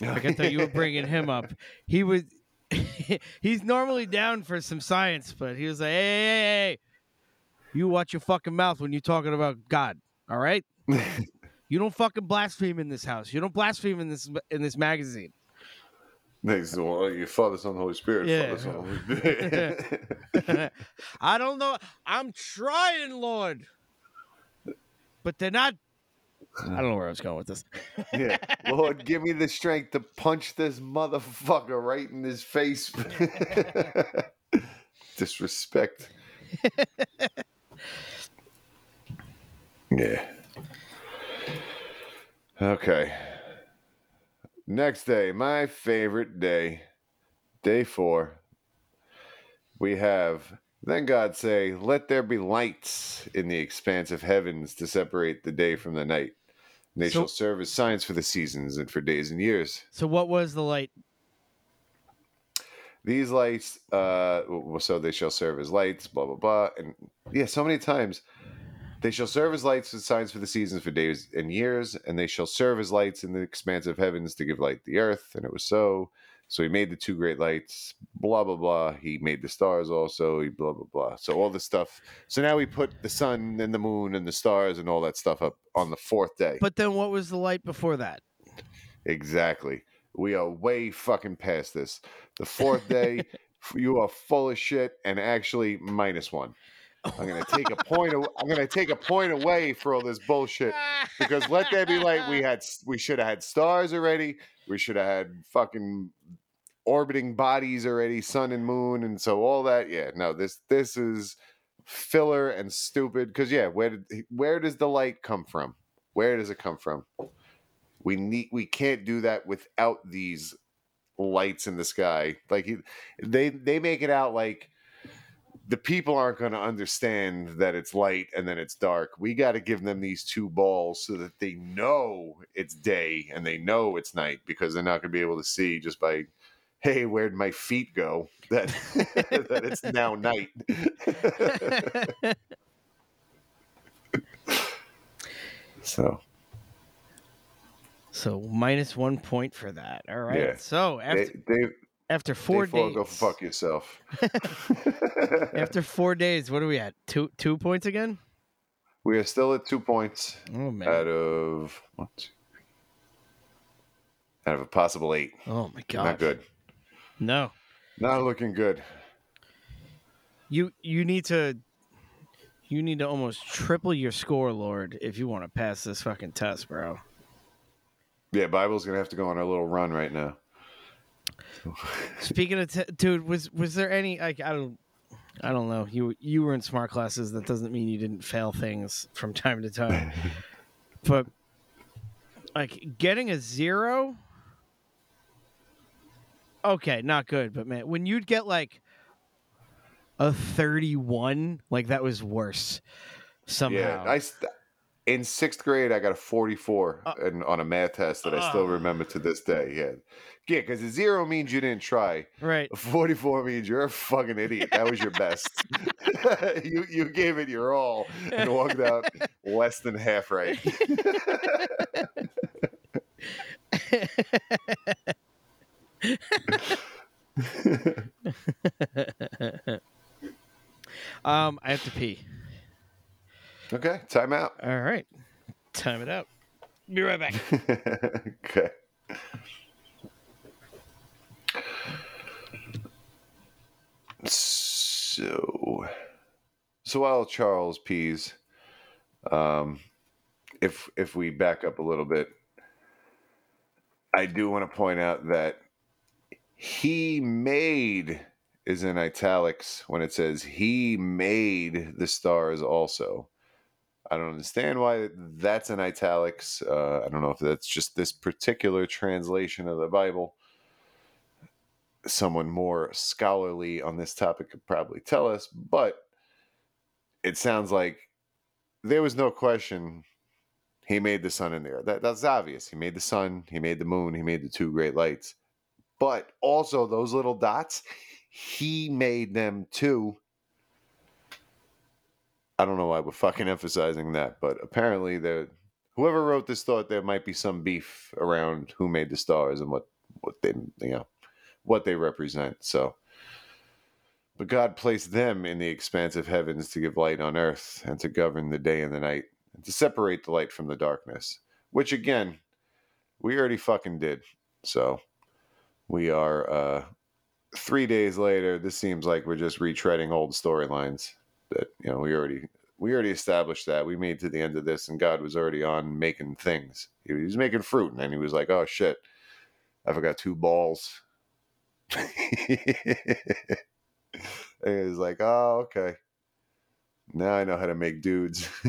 Like I thought you were bringing him up. He was he's normally down for some science, but he was like, hey, hey, hey, hey, you watch your fucking mouth when you're talking about God. All right, you don't fucking blaspheme in this house. You don't blaspheme in this in this magazine. Next, well, you Father, Son, Holy Spirit. Yeah. Father, Son, Holy Spirit. I don't know. I'm trying, Lord. But they're not. I don't know where I was going with this. yeah. Lord, give me the strength to punch this motherfucker right in his face. Disrespect. Yeah. Okay. Next day, my favorite day, day four. We have then God say, Let there be lights in the expanse of heavens to separate the day from the night. They So- shall serve as signs for the seasons and for days and years. So, what was the light? These lights, uh, so they shall serve as lights, blah blah blah, and yeah, so many times They shall serve as lights and signs for the seasons for days and years, and they shall serve as lights in the expanse of heavens to give light to the earth. And it was so. So he made the two great lights, blah, blah, blah. He made the stars also, he blah, blah, blah. So all this stuff. So now we put the sun and the moon and the stars and all that stuff up on the fourth day. But then what was the light before that? Exactly. We are way fucking past this. The fourth day, you are full of shit and actually minus one. I'm gonna take a point. Of, I'm gonna take a point away for all this bullshit because let that be light. We had we should have had stars already. We should have had fucking orbiting bodies already, sun and moon, and so all that. Yeah, no, this this is filler and stupid. Because yeah, where did where does the light come from? Where does it come from? We need we can't do that without these lights in the sky. Like they they make it out like the people aren't going to understand that it's light and then it's dark. We got to give them these two balls so that they know it's day and they know it's night because they're not going to be able to see just by, hey, where'd my feet go? That that it's now night. so. So minus one point for that. All right. Yeah. So after Dave, Dave, after four Fall, days, go fuck yourself. after four days, what are we at? Two two points again? we are still at two points Oh man. out of one, two, three, out of a possible eight. oh my god. Not good. No. Not looking good. You you need to you need to almost triple your score, Lord, if you want to pass this fucking test, bro. Yeah, Bible's gonna have to go on a little run right now. Speaking of, t- dude, was was there any like I don't, I don't know. You you were in smart classes. That doesn't mean you didn't fail things from time to time. but like getting a zero, okay, not good. But man, when you'd get like a thirty-one, like that was worse somehow. Yeah, I st- in sixth grade I got a forty-four Uh, and on a math test that I still uh. remember to this day. Yeah, yeah, because a zero means you didn't try. right. A forty-four means you're a fucking idiot. That was your best. you you gave it your all and walked out less than half right. Um, I have to pee. Okay, time out. All right, time it out. Be right back. okay. So, so while Charles pees, um, if if we back up a little bit, I do want to point out that he made is in italics when it says he made the stars also. I don't understand why that's in italics. Uh, I don't know if that's just this particular translation of the Bible. Someone more scholarly on this topic could probably tell us, but it sounds like there was no question he made the sun and the earth. That, that's obvious. He made the sun, he made the moon, he made the two great lights. But also, those little dots, he made them too. I don't know why we're fucking emphasizing that, but apparently there whoever wrote this thought there might be some beef around who made the stars and what what they you know what they represent. So but God placed them in the expansive heavens to give light on earth and to govern the day and the night and to separate the light from the darkness, which again we already fucking did. So we are uh 3 days later this seems like we're just retreading old storylines that you know we already we already established that. We made to the end of this and god was already on making things. He was making fruit and then he was like oh shit. I forgot two balls. And he was like oh okay. Now i know how to make dudes.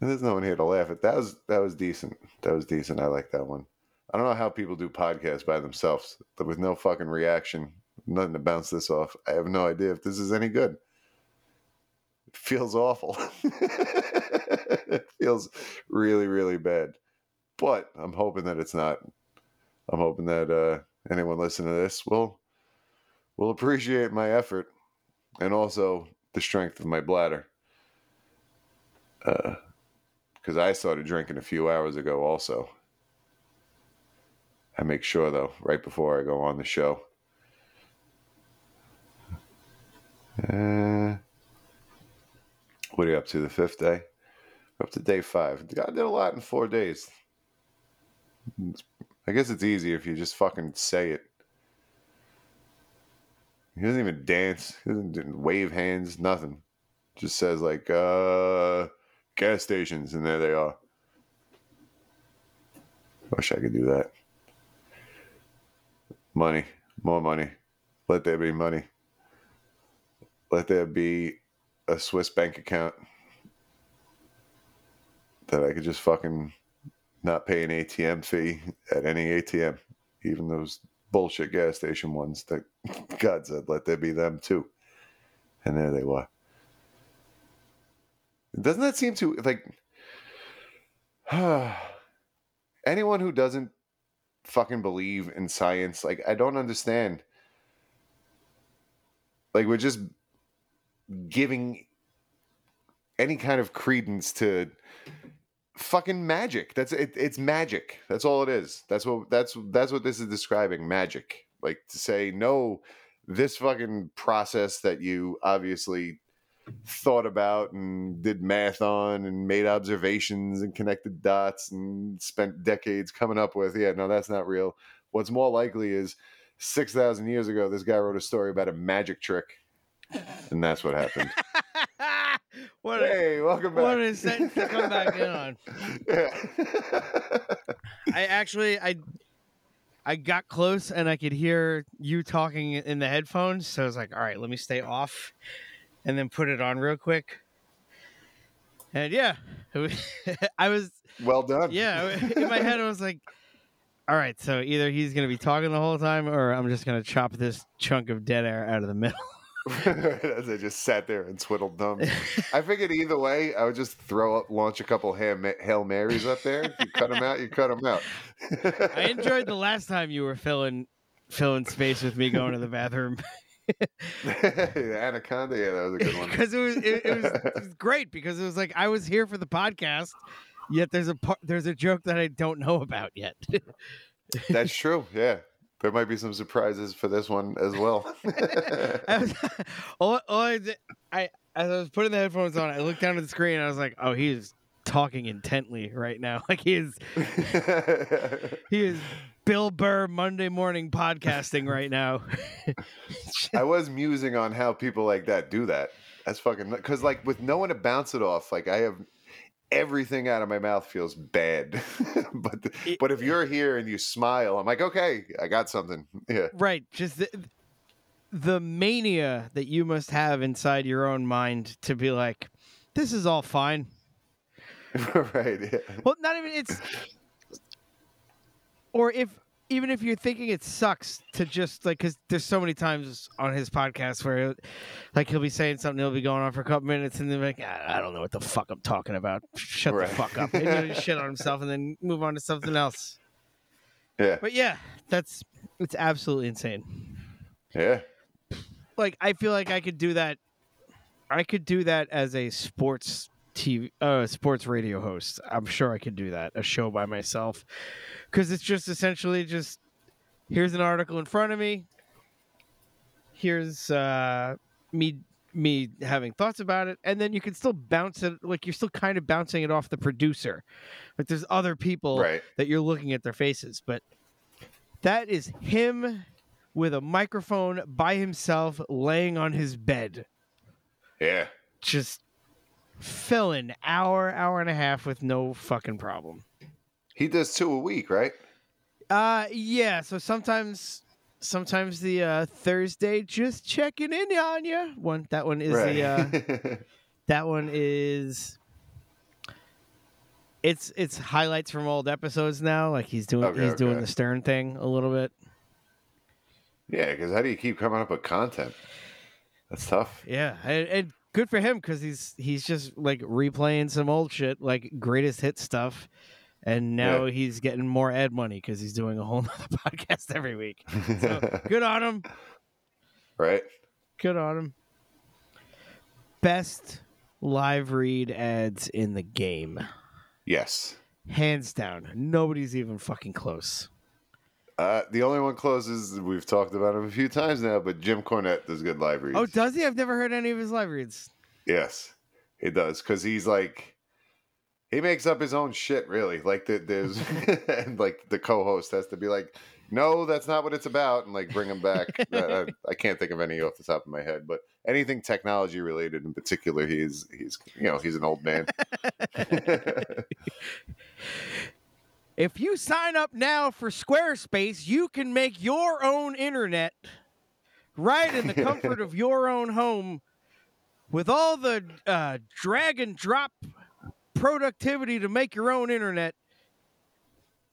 There's no one here to laugh at. That was that was decent. That was decent. I like that one I don't know how people do podcasts by themselves but with no fucking reaction, nothing to bounce this off. I have no idea if this is any good. It feels awful. it feels really, really bad. But I'm hoping that it's not. I'm hoping that uh, anyone listening to this will will appreciate my effort. and also the strength of my bladder. Because I started drinking a few hours ago, also. I make sure, though, right before I go on the show. Uh, what are you up to? The fifth day? Up to day five. I did a lot in four days. I guess it's easier if you just fucking say it. He doesn't even dance. He doesn't wave hands. Nothing. Just says like uh gas stations, and there they are. Wish I could do that. Money, more money. Let there be money. Let there be a Swiss bank account that I could just fucking not pay an ATM fee at any ATM, even those bullshit gas station ones that God said let there be them too. And there they were. Doesn't that seem to like anyone who doesn't fucking believe in science, like I don't understand. Like we're just giving any kind of credence to fucking magic. That's it, it's magic. That's all it is. That's what that's that's what this is describing. Magic. Like to say no, this fucking process that you obviously thought about and did math on and made observations and connected dots and spent decades coming up with. Yeah, no, that's not real. What's more likely is six thousand years ago, this guy wrote a story about a magic trick, and that's what happened. what a, hey, welcome back. what a sentence to come back in on. Yeah. I actually I I got close and I could hear you talking in the headphones, so I was like, all right, let me stay off and then put it on real quick. And yeah, I was well done. yeah, in my head I was like, all right, so either he's gonna be talking the whole time or I'm just gonna chop this chunk of dead air out of the middle. As I just sat there and twiddled thumbs. I figured either way, I would just throw up, launch a couple Hail, Marys up there. If you cut them out, you cut them out. I enjoyed the last time you were filling filling space with me going to the bathroom Anaconda, yeah, that was a good one. because it was it, it, was it was great because it was like I was here for the podcast, yet there's a part, there's a joke that I don't know about yet. That's true. Yeah, there might be some surprises for this one as well. All, all I, did, I as I was putting the headphones on, I looked down at the screen. and I was like, oh, he is talking intently right now. Like he is he is Bill Burr Monday morning podcasting right now. I was musing on how people like that do that. That's fucking because like with no one to bounce it off, like I have everything out of my mouth feels bad. but It- but if you're here and you smile, I'm like, okay, I got something. Yeah. right, just the, the mania that you must have inside your own mind to be like, this is all fine. right. Yeah. Well, not even it's, or if even if you're thinking it sucks to just like because there's so many times on his podcast where like he'll be saying something, he'll be going on for a couple minutes, and then be like, "Ah, I don't know what the fuck I'm talking about. Shut Right. the fuck up. And he'll shit on himself, and then move on to something else. Yeah. But yeah, that's it's absolutely insane. Yeah. Like I feel like I could do that. I could do that as a sports TV, uh, sports radio host. I'm sure I could do that. A show by myself, because it's just essentially just here's an article in front of me. Here's uh, me me having thoughts about it, and then you can still bounce it. Like you're still kind of bouncing it off the producer. Like there's other people Right. that you're looking at their faces, but that is him with a microphone by himself laying on his bed Yeah. just fill an hour hour and a half with no fucking problem He does two a week, right? uh yeah so sometimes sometimes the uh thursday just checking in on you one that one is right. the uh that one is it's it's highlights from old episodes now like he's doing Okay, he's doing the Stern thing a little bit yeah, because how do you keep coming up with content? That's tough. Yeah, and, and good for him because he's he's just like replaying some old shit, like greatest hit stuff, and now he's getting more ad money because he's doing a whole nother podcast every week. So good on him. right? Good on him. best live read ads in the game. Yes. Hands down. Nobody's even fucking close. Uh, the only one close is we've talked about him a few times now, but Jim Cornette does good live reads. Oh, does he? I've never heard any of his live reads. Yes, he does because he's like he makes up his own shit. Really, like the, there's and like the co-host has to be like, no, that's not what it's about, and like bring him back. I, I can't think of any off the top of my head, but anything technology related in particular, he's he's you know he's an old man. If you sign up now for Squarespace, you can make your own internet right in the comfort of your own home with all the uh, drag and drop productivity to make your own internet.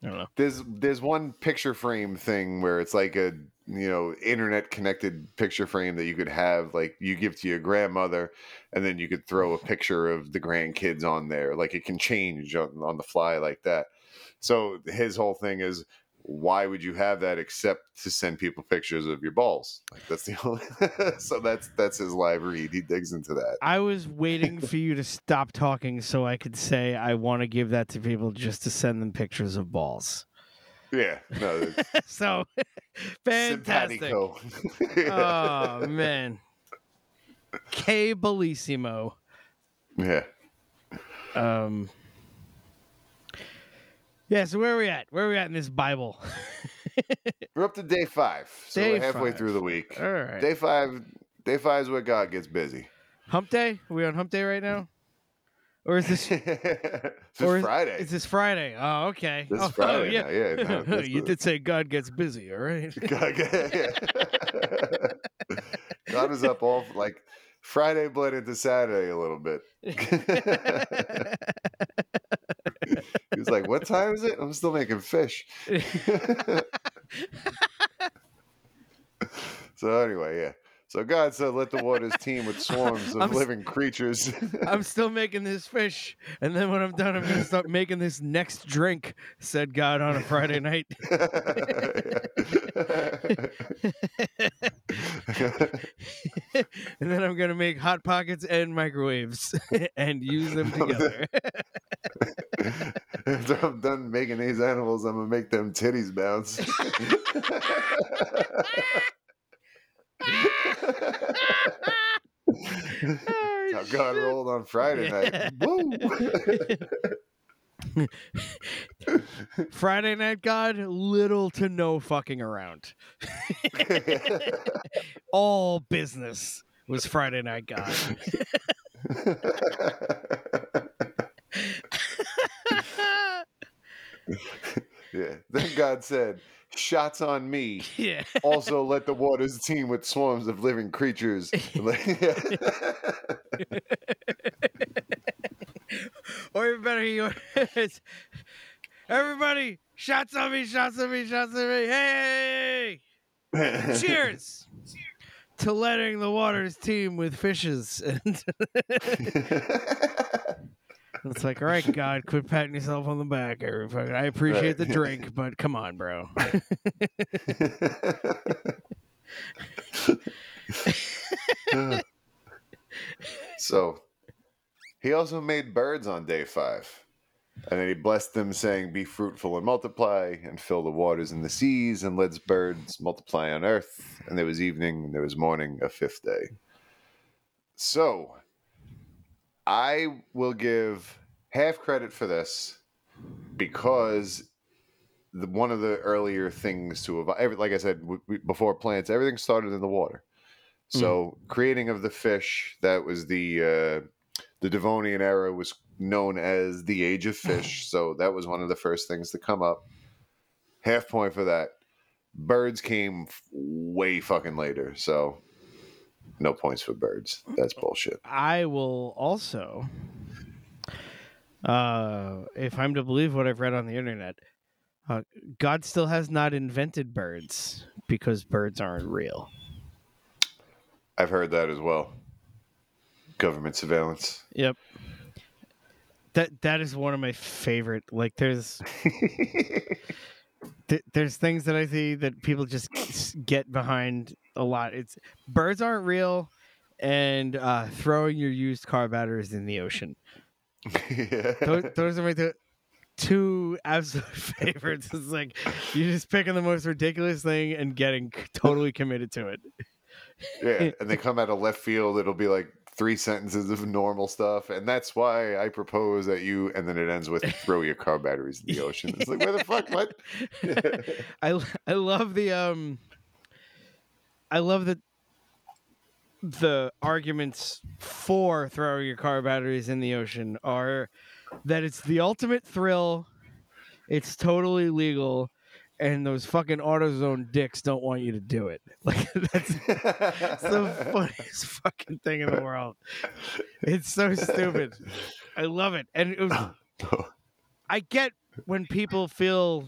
I don't know. there's there's one picture frame thing where it's like a you know internet connected picture frame that you could have like you give to your grandmother and then you could throw a picture of the grandkids on there like it can change on, on the fly like that so his whole thing is why would you have that except to send people pictures of your balls like that's the only so that's that's his live read he digs into that I was waiting for you to stop talking so I could say I want to give that to people just to send them pictures of balls. yeah no so fantastic. Oh man. K Bellissimo. yeah Um Yeah, so where are we at? Where are we at in this Bible? We're up to day five, so Day we're halfway five. through the week. All right. Day five, day five is where God gets busy. Hump day? Are we on hump day right now? Or is this this or is Friday. Is this Friday? Oh, okay. This oh, Friday yeah. now, yeah, no, you did say God gets busy, all right? God, God is up all like Friday bled into Saturday a little bit. he was like, "What time is it? I'm still making fish." so anyway, yeah. So God said, "Let the waters teem with swarms of I'm living creatures." I'm still making this fish, and then when I'm done, I'm gonna start making this next drink," said God on a Friday night. and then I'm gonna make hot pockets and microwaves and use them together. After I'm done making these animals, I'm gonna make them titties bounce. How God rolled on Friday night. Woo! Friday night God, little to no fucking around. All business was Friday night God. yeah. Then God said, "Shots on me." yeah. Also, let the waters teem with swarms of living creatures. Or even better, he it's, everybody, shots on me, shots on me, shots on me. Hey! Cheers to letting the waters teem with fishes. And it's like, all right, God, quit patting yourself on the back. every fucking- I appreciate the drink, but come on, bro. so he also made birds on day five. And then he blessed them, saying, Be fruitful and multiply, and fill the waters and the seas, and let birds multiply on earth. And there was evening, and there was morning, a fifth day. So I will give half credit for this because the, one of the earlier things to evolve, like I said w- w- before plants, everything started in the water. So creating of the fish, that was the uh, the Devonian era was known as the age of fish. so that was one of the first things to come up. Half point for that. Birds came way fucking later. So no points for birds. That's bullshit. I will also, uh, if I'm to believe what I've read on the internet, uh, God still has not invented birds because birds aren't real. I've heard that as well. Government surveillance. Yep. That that is one of my favorite. Like, there's th- there's things that I see that people just get behind a lot. It's birds aren't real, and uh, throwing your used car batteries in the ocean. yeah. Those, those are my two, two absolute favorites. It's like you're just picking the most ridiculous thing and getting totally committed to it. Yeah, and they come out of left field. It'll be like three sentences of normal stuff, and that's why I propose that you. And then it ends with throw your car batteries in the ocean. It's like where the fuck? What? I I love the um I love that the arguments for throwing your car batteries in the ocean are that it's the ultimate thrill, it's totally legal, and those fucking AutoZone dicks don't want you to do it. Like that's it's the funniest fucking thing in the world. It's so stupid. I love it. And it was I get when people feel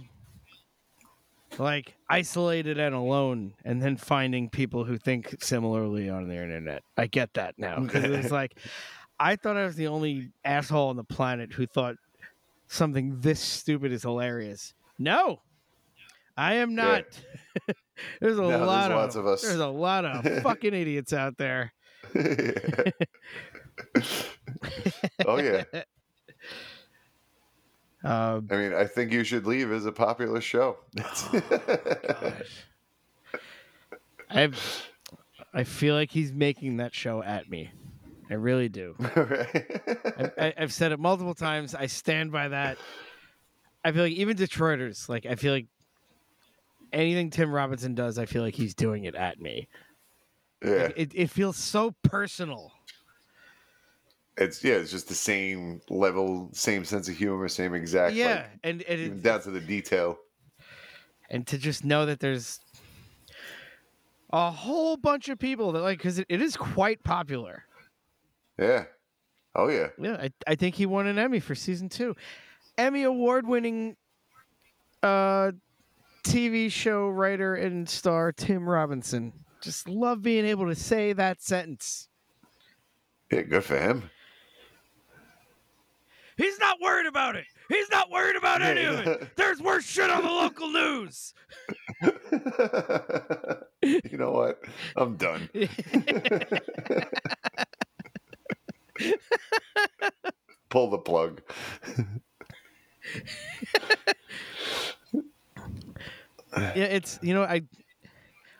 like isolated and alone and then finding people who think similarly on the internet. I get that now. 'Cause it's like I thought I was the only asshole on the planet who thought something this stupid is hilarious. No. I am not. there's a No, there's lot of, lots of us. There's a lot of fucking idiots out there. oh yeah. Um, I mean, I think you should leave as a popular show. I I feel like he's making that show at me. I really do. I, I, I've said it multiple times. I stand by that. I feel like even Detroiters, like I feel like anything Tim Robinson does, I feel like he's doing it at me. yeah, Like, it, it feels so personal. It's yeah, it's just the same level, same sense of humor, same exact. yeah, like, and and, it, down to the detail. and to just know that there's a whole bunch of people that like because it, it is quite popular. Yeah. Oh yeah. Yeah, I, I think he won an Emmy for season two. Emmy award winning uh TV show writer and star Tim Robinson. Just love being able to say that sentence. Yeah, good for him. He's not worried about it. He's not worried about any of it. There's worse shit on the local news. you know what? I'm done. Pull the plug. Yeah, it's you know I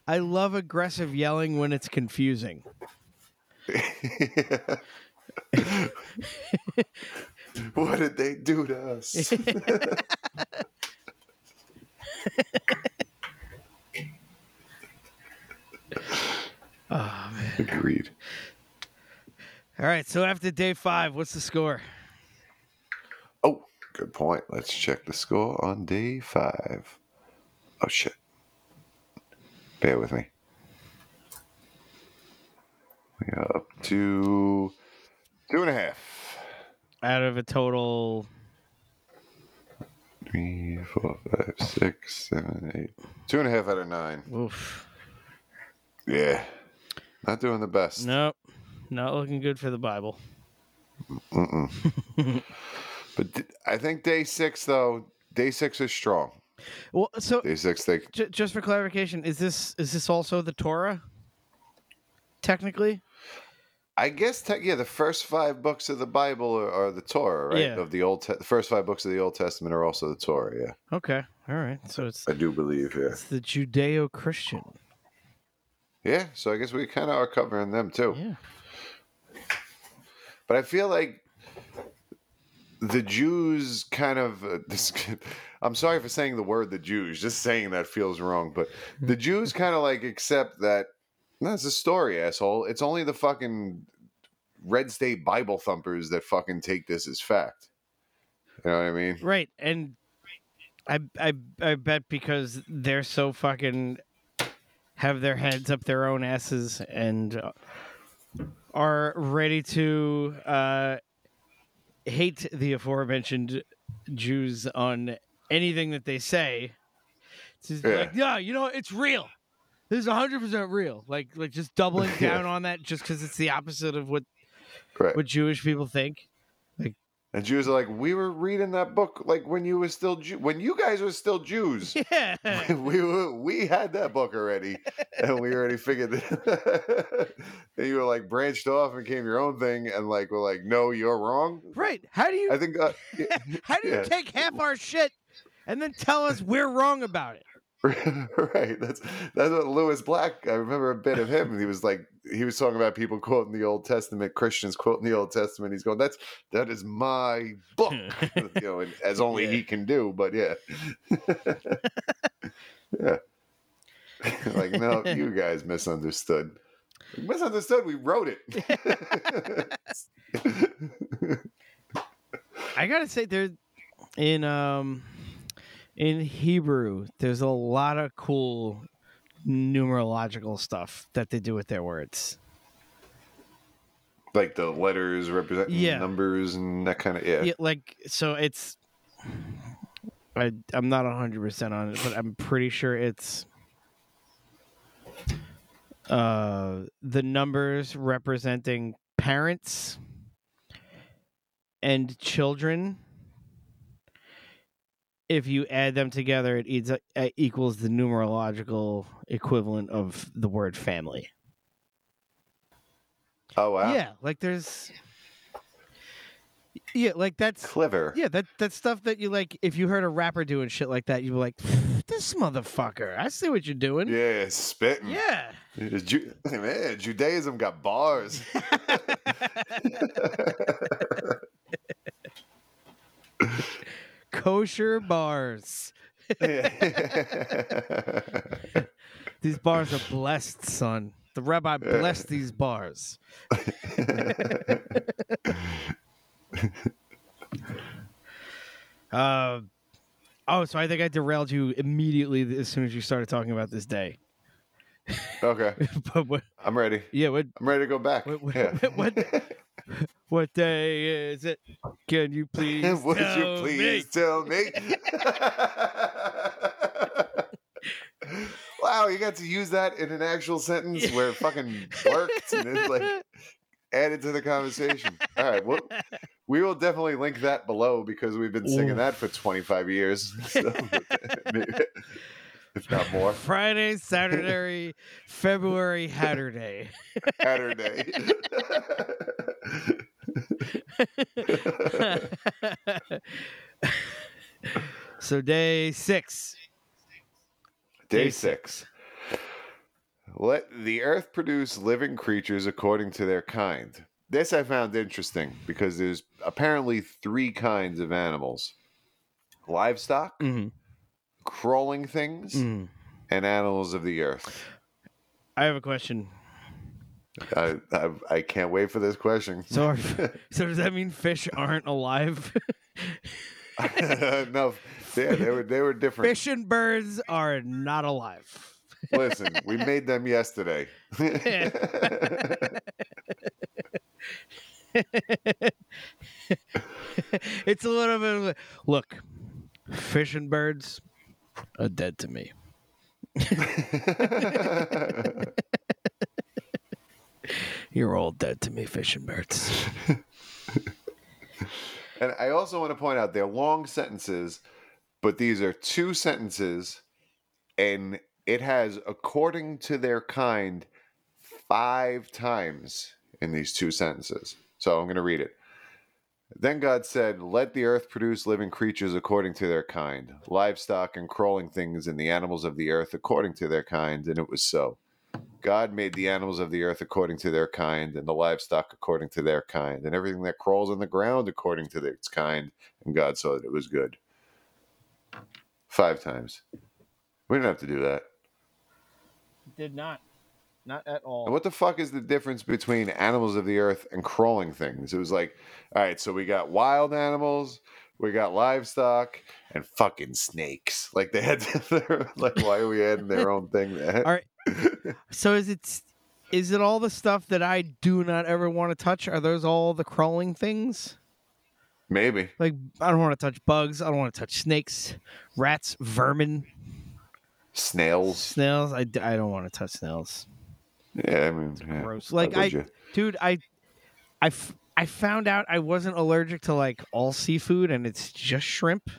I love aggressive yelling when it's confusing. what did they do to us? Oh man. Agreed. All right, so after day five, what's the score? Oh, good point. Let's check the score on day five. Oh shit. Bear with me. We are up to two and a half. Out of a total Three, four, five, six, seven, eight. Two and a half out of nine. oof. Yeah. Not doing the best. Nope. Not looking good for the Bible. Mm-mm. but d- I think day six, though, day six is strong. Well, so Day six, they j- just for clarification, is this is this also the Torah? Technically, I guess, te- yeah, the first five books of the Bible are, are the Torah, right? Yeah. Of the old, te- the first five books of the Old Testament are also the Torah. Yeah, okay, all right. So it's I do believe. Yeah, it's the Judeo-Christian. yeah. So I guess we kind of are covering them too. Yeah. But I feel like the Jews kind of uh, this. I'm sorry for saying the word the Jews. Just saying that feels wrong, but the Jews kind of like accept that that's a story, asshole. It's only the fucking red state Bible thumpers that fucking take this as fact. You know what I mean? Right, and I I I bet because they're so fucking have their heads up their own asses and uh, are ready to uh, hate the aforementioned Jews on anything that they say. It's Yeah. like, yeah, you know, it's real. This is hundred percent real. Like, like just doubling down on that just because it's the opposite of what Right. what Jewish people think. Like, And Jews are like, we were reading that book like when you were still Jew- when you guys were still Jews. Yeah. we were, we had that book already, and we already figured that. and you were like branched off and came your own thing, and like we're like, no, you're wrong. Right. How do you I think. Uh, how do you yeah. take half our shit and then tell us we're wrong about it? right. That's that's what Lewis Black. I remember a bit of him. He was like he was talking about people quoting the Old Testament, Christians quoting the Old Testament. He's going, "That's that is my book," you know, and, as only he can do. But yeah, yeah. like no, you guys misunderstood. Misunderstood. We wrote it. I gotta say, there in um in Hebrew, there's a lot of cool numerological stuff that they do with their words. like the letters representing Yeah. numbers and that kind of yeah. Yeah, like so it's. I I'm not hundred percent on it, but I'm pretty sure it's. Uh, the numbers representing parents and children. If you add them together, it eats, uh, equals the numerological equivalent of the word family. Oh wow. Yeah, like there's. Yeah, like that's Clever. yeah, that that stuff that you like. If you heard a rapper doing shit like that, you'd be like, "This motherfucker! I see what you're doing." Yeah, spitting. Yeah. Ju- man, Judaism got bars. Kosher bars. These bars are blessed, son. The rabbi blessed these bars. uh, oh, so I think I derailed you immediately as soon as you started talking about this day. okay, but what? I'm ready. Yeah, what? I'm ready to go back. What- what- yeah. what- What day is it? Can you please Would tell you please tell me? wow, you got to use that in an actual sentence where it fucking worked and it's like added to the conversation. All right, well, we will definitely link that below because we've been singing Oof. that for 25 years. So, maybe- if not more. Friday, Saturday, February, Saturday. Saturday. so day six. Day Day six. Let the earth produce living creatures according to their kind. This I found interesting because there's apparently three kinds of animals livestock, Mm-hmm. crawling things, Mm. and animals of the earth. I have a question. I, I, I can't wait for this question. So, are, so does that mean fish aren't alive? no, yeah, they were they were different. fish and birds are not alive. Listen, we made them yesterday. it's a little bit of a look. Fish and birds are dead to me. You're all dead to me, fish and birds. And I also want to point out they're long sentences, but these are two sentences, and it has according to their kind five times in these two sentences. So I'm going to read it. Then God said, Let the earth produce living creatures according to their kind, livestock and crawling things, and the animals of the earth according to their kind. And it was so. God made the animals of the earth according to their kind, and the livestock according to their kind, and everything that crawls on the ground according to its kind. And God saw that it was good. Five times. We didn't have to do that. Did not. Not at all. And what the fuck is the difference between animals of the earth and crawling things? It was like, all right, so we got wild animals, we got livestock, and fucking snakes. Like they had to, like, why are we adding their own thing? All right. So is it is it all the stuff that I do not ever want to touch? Are those all the crawling things? Maybe. Like I don't want to touch bugs. I don't want to touch snakes, rats, vermin, Snails. snails. I, I don't want to touch snails. Yeah, I mean, yeah. Gross. Like I, you? dude, I, I, f- I I found out I wasn't allergic to like all seafood, and it's just shrimp.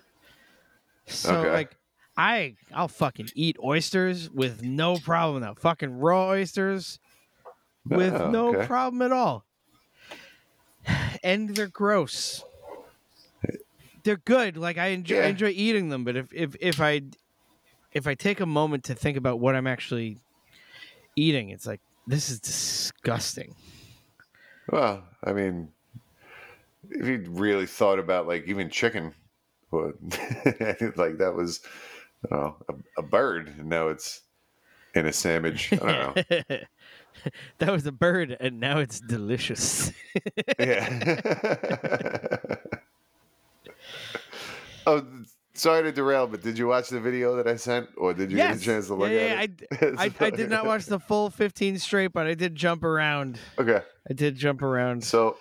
So Okay. like, I I'll fucking eat oysters with no problem now. Fucking raw oysters with Oh, no okay. problem at all. And they're gross. They're good. Like I enjoy Yeah. enjoy eating them, but if if if I if I take a moment to think about what I'm actually eating, it's like this is disgusting. Well, I mean, if you really thought about like even chicken, like that was, Know, a, a bird. and Now it's in a sandwich. I don't know. that was a bird, and now it's delicious. yeah. oh, sorry to derail, but did you watch the video that I sent, or did you get a chance to look yeah, at yeah, it? I, I, I did not watch the full 15 straight, but I did jump around. Okay. I did jump around. So,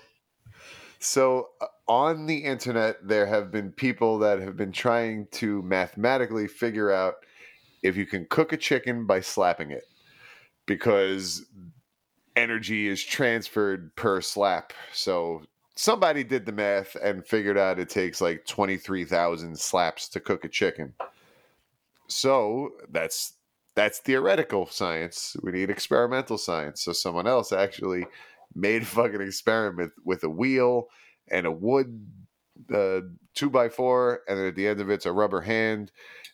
so uh, on the internet, there have been people that have been trying to mathematically figure out if you can cook a chicken by slapping it, because energy is transferred per slap. So somebody did the math and figured out it takes like twenty three thousand slaps to cook a chicken. So that's that's theoretical science. We need experimental science. So someone else actually made a fucking experiment with a wheel and a wood uh, two by four, and then at the end of it's a rubber hand,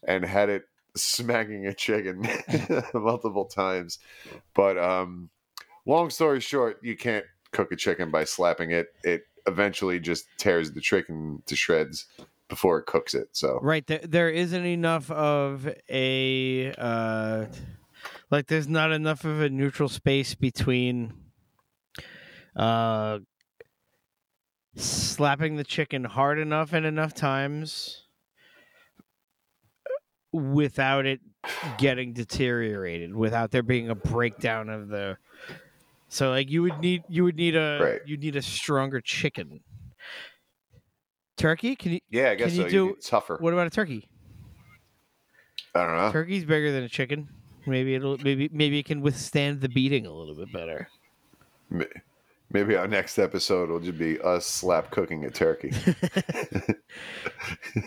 and had it smacking a chicken multiple times. But um, long story short, you can't cook a chicken by slapping it. It eventually just tears the chicken to shreds before it cooks it. So Right, there, there isn't enough of a uh, like. There's not enough of a neutral space between uh, slapping the chicken hard enough and enough times without it getting deteriorated, without there being a breakdown of the. So like you would need you would need a Right. you need a stronger chicken. Turkey? Can you? yeah, I guess Can you do- tougher. What about a turkey? I don't know. Turkey's bigger than a chicken. Maybe it'll maybe maybe it can withstand the beating a little bit better. Maybe our next episode will just be us slap cooking a turkey.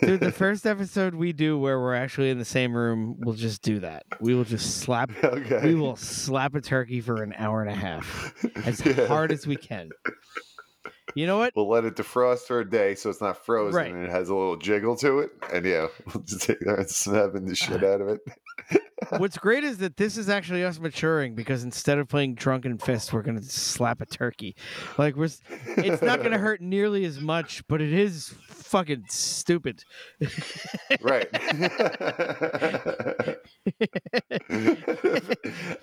Dude, the first episode we do where we're actually in the same room, we'll just do that. We will just slap okay. we will slap a turkey for an hour and a half as Yeah. hard as we can. You know what? We'll let it defrost for a day so it's not frozen Right. and it has a little jiggle to it. And yeah, we'll just take that and snapping the shit out of it. What's great is that this is actually us maturing because instead of playing drunken fist, we're gonna slap a turkey. Like we're, it's not gonna hurt nearly as much, but it is fucking stupid. right.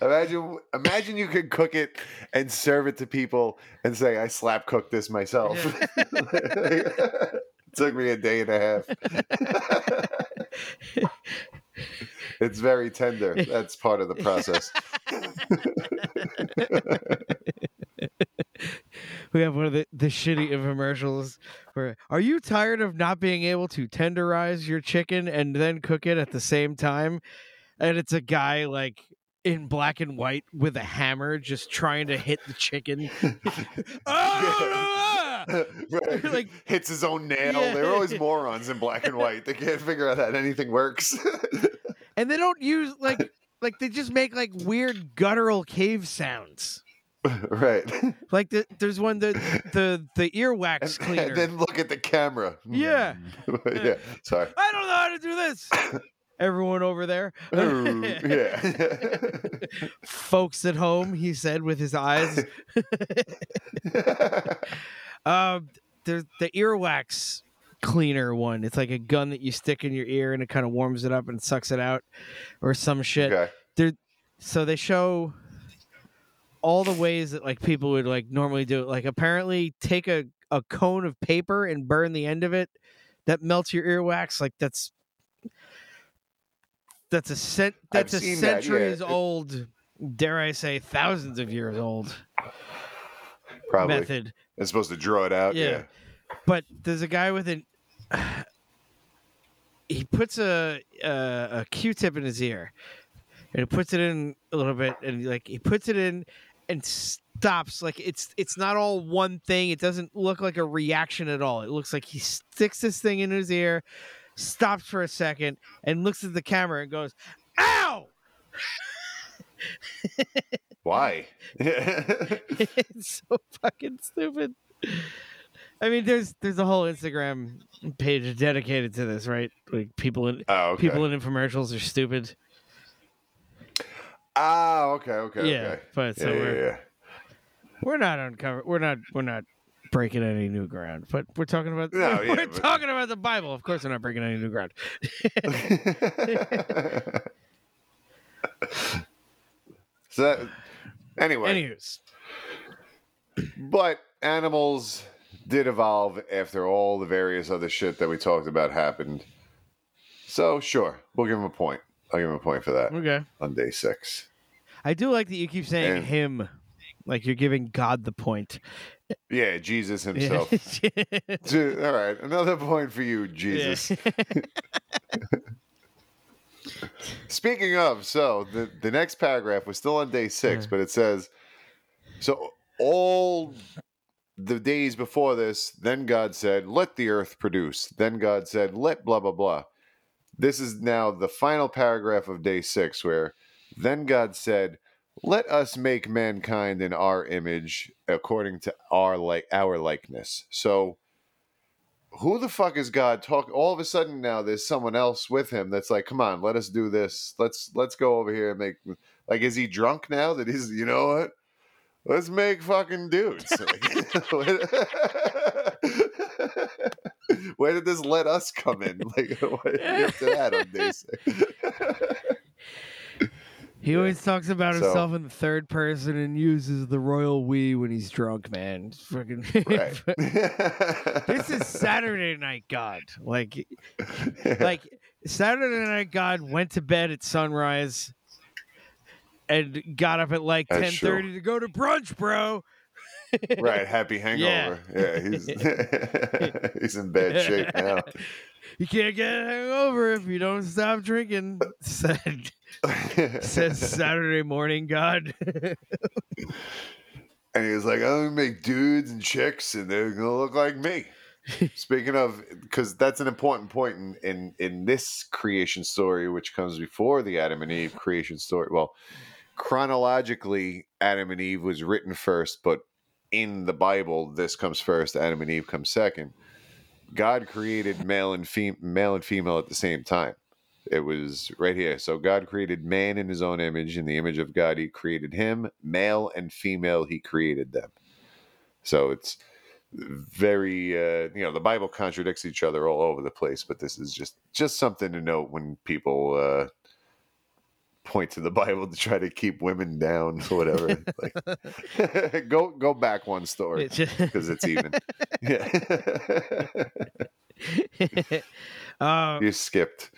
imagine imagine you could cook it and serve it to people and say I slap cooked this myself. it Took me a day and a half. it's very tender. That's part of the process. we have one of the, the shitty infomercials where are you tired of not being able to tenderize your chicken and then cook it at the same time and it's a guy like in black and white with a hammer just trying to hit the chicken Ah! right. Like- hits his own nail. Yeah. They're always morons in black and white. They can't figure out that anything works. And they don't use like like they just make like weird guttural cave sounds right. like the, there's one the the the earwax cleaner and then look at the camera. Yeah. yeah. Sorry. i don't know how to do this everyone over there yeah. folks at home he said with his eyes um there's the earwax cleaner one it's like a gun that you stick in your ear and it kind of warms it up and sucks it out or some shit okay. so they show all the ways that like people would like normally do it like apparently take a, a cone of paper and burn the end of it that melts your earwax like that's that's a cent that's a seen that, yeah. centuries It- old dare i say thousands of years old Probably. method It's supposed to draw it out. Yeah. Yeah. but there's a guy with an he puts a a, a q-tip in his ear and he puts it in a little bit and like he puts it in and stops like it's it's not all one thing. It doesn't look like a reaction at all. It looks like he sticks this thing in his ear, stops for a second, and looks at the camera and goes, "Ow!" Why? it's so fucking stupid. I mean, there's there's a whole Instagram page dedicated to this, right? Like people in oh, okay. people in infomercials are stupid. Ah, okay, okay, Yeah, okay. but so yeah, we're yeah, yeah. we're not uncover we're not we're not breaking any new ground, but we're talking about No, we're but- talking about the Bible. Of course, we're not breaking any new ground. so that, anyway, Anyways, but animals did evolve after all the various other shit that we talked about happened. So sure, we'll give him a point. I'll give him a point for that okay. on day six. I do like that you keep saying And- him, like you're giving God the point. Yeah, Jesus himself. Ju- All right, another point for you, Jesus. Speaking of, so the, the next paragraph was still on day six, Yeah. but it says, so all the days before this, then God said, let the earth produce. Then God said, let blah, blah, blah. This is now the final paragraph of day six, where then God said, let us make mankind in our image according to our like our likeness. So who the fuck is God talking? all of a sudden now there's someone else with him that's like, come on, let us do this. Let's let's go over here and make like is he drunk now that he's you know what? Let's make fucking dudes. Where did this let us come in? Like what are you up to that on day? He always talks about So- himself in the third person and uses the royal we when he's drunk, man. It's fucking right. this is Saturday Night God. Like like Saturday Night God went to bed at sunrise and got up at like ten thirty to go to brunch, bro. right, happy hangover. Yeah, he's he's in bad shape now. You can't get a hangover if you don't stop drinking. Said says Saturday morning God. And he was like, oh, I'm gonna make dudes and chicks, and they're gonna look like me. Speaking of, because that's an important point in, in in this creation story, which comes before the Adam and Eve creation story. Well, chronologically, Adam and Eve was written first, but in the Bible, this comes first. Adam and Eve come second. God created male and fem- male and female at the same time. It was right here. So God created man in his own image. In the image of God, he created him. Male and female, he created them. So it's very, uh, you know, the Bible contradicts each other all over the place. But this is just just something to note when people uh, point to the Bible to try to keep women down or whatever. like, go go back one story because it's even. Yeah, um, you skipped.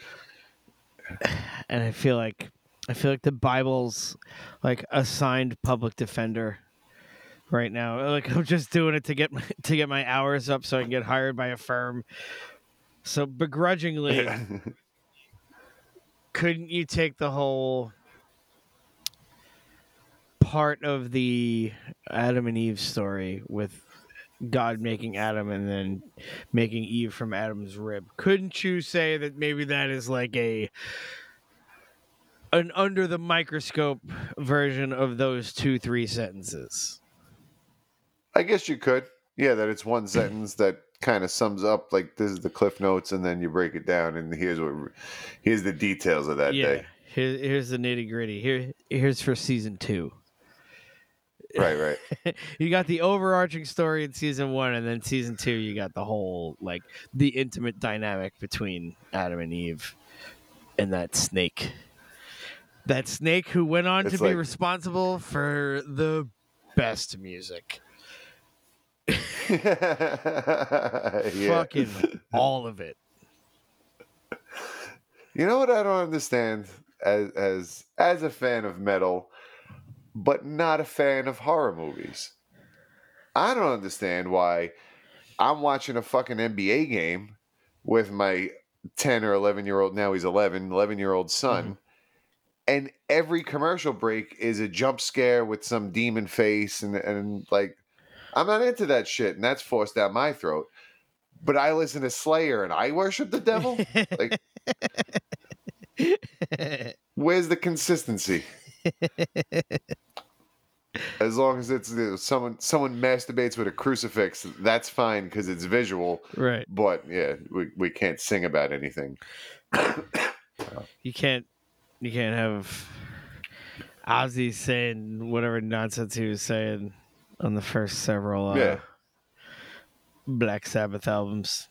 and I feel like I feel like the Bible's like assigned public defender right now. Like I'm just doing it to get my, to get my hours up so I can get hired by a firm. So begrudgingly, couldn't you take the whole part of the Adam and Eve story with God making Adam and then making Eve from Adam's rib? Couldn't you say that maybe that is like a an under the microscope version of those two three sentences? I guess you could. Yeah, that it's one sentence that kind of sums up like this is the cliff notes, and then you break it down, and here's what here's the details of that yeah. day. Here, here's the nitty gritty. Here, here's for season two. Right, right. you got the overarching story in season one, and then season two, you got the whole like the intimate dynamic between Adam and Eve and that snake. That snake who went on It's to be responsible for the best music. Yeah. Fucking all of it. You know what I don't understand as as as a fan of metal, but not a fan of horror movies. I don't understand why I'm watching a fucking NBA game with my 10 or 11 year old now he's 11 11 year old son mm-hmm. and every commercial break is a jump scare with some demon face and and like I'm not into that shit and that's forced down my throat. But I listen to Slayer and I worship the devil? like where's the consistency? As long as it's someone someone masturbates with a crucifix, that's fine because it's visual. right. But yeah, we, we can't sing about anything. You can't you can't have Ozzy saying whatever nonsense he was saying on the first several uh, Yeah. Black Sabbath albums.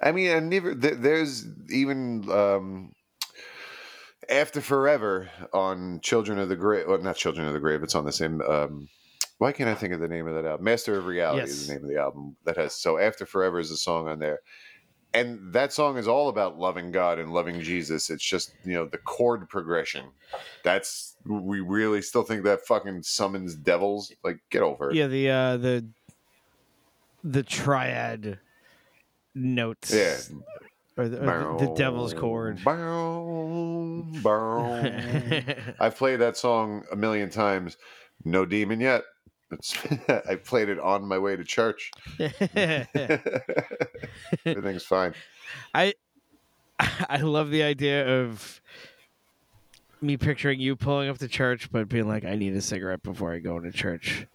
I mean, I never. Th- there's even um, after forever on Children of the Grave. Well, not Children of the Grave. It's on the same. Um, why can't I think of the name of that album? Master of Reality is the name of the album that has. So after forever is a song on there, and that song is all about loving God and loving Jesus. It's just you know the chord progression. That's we really still think that fucking summons devils. Like get over it. Yeah, the uh the the triad notes. Yeah. Or the, or the, the devil's chord. Bow, bow. I've played that song a million times. No demon yet. It's, I played it on my way to church. Everything's fine. I I love the idea of me picturing you pulling up to church, but being like, "I need a cigarette before I go to church,"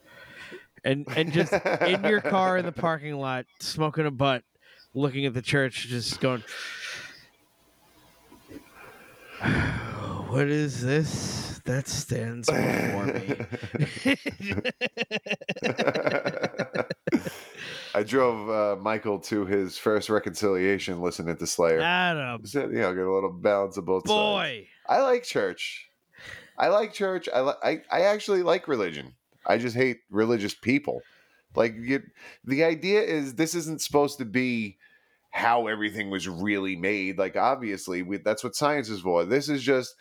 and and just in your car in the parking lot, smoking a butt, looking at the church, just going, "What is this that stands before me?" I drove uh, Michael to his first reconciliation listening to Slayer. Adam, Said, you know, get a little balance of both sides. boy, I like church. I like church. I, li- I I actually like religion. I just hate religious people. Like you, the idea is this isn't supposed to be how everything was really made. Like obviously, we, that's what science is for. This is just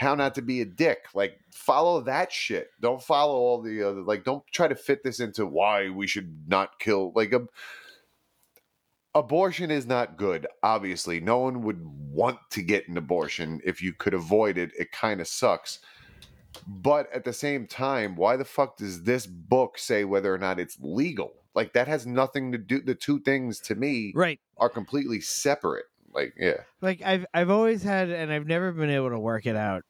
how not to be a dick. Like follow that shit. Don't follow all the other. Like don't try to fit this into why we should not kill. Like a abortion is not good obviously no one would want to get an abortion if you could avoid it it kind of sucks but at the same time why the fuck does this book say whether or not it's legal like that has nothing to do the two things to me right? are completely separate like yeah like I've I've always had and I've never been able to work it out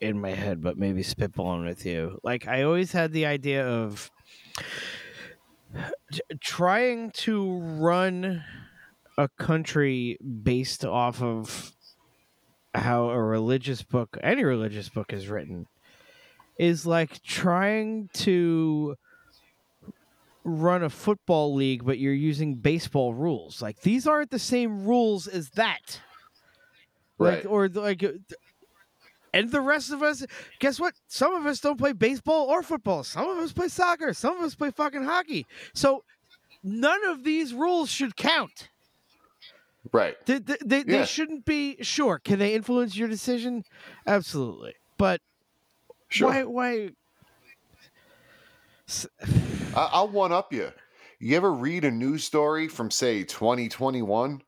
in my head, but maybe spitballing with you. Like I always had the idea of t- trying to run a country based off of how a religious book, any religious book is written, is like trying to run a football league, but you're using baseball rules. Like these aren't the same rules as that. Like Right. or like, uh, and the rest of us, guess what? Some of us don't play baseball or football. Some of us play soccer. Some of us play fucking hockey. So none of these rules should count. right They, they, they, they shouldn't be. Sure, can they influence your decision? Absolutely, but sure why? Why? I- i'll one up you you ever read a news story from say 2021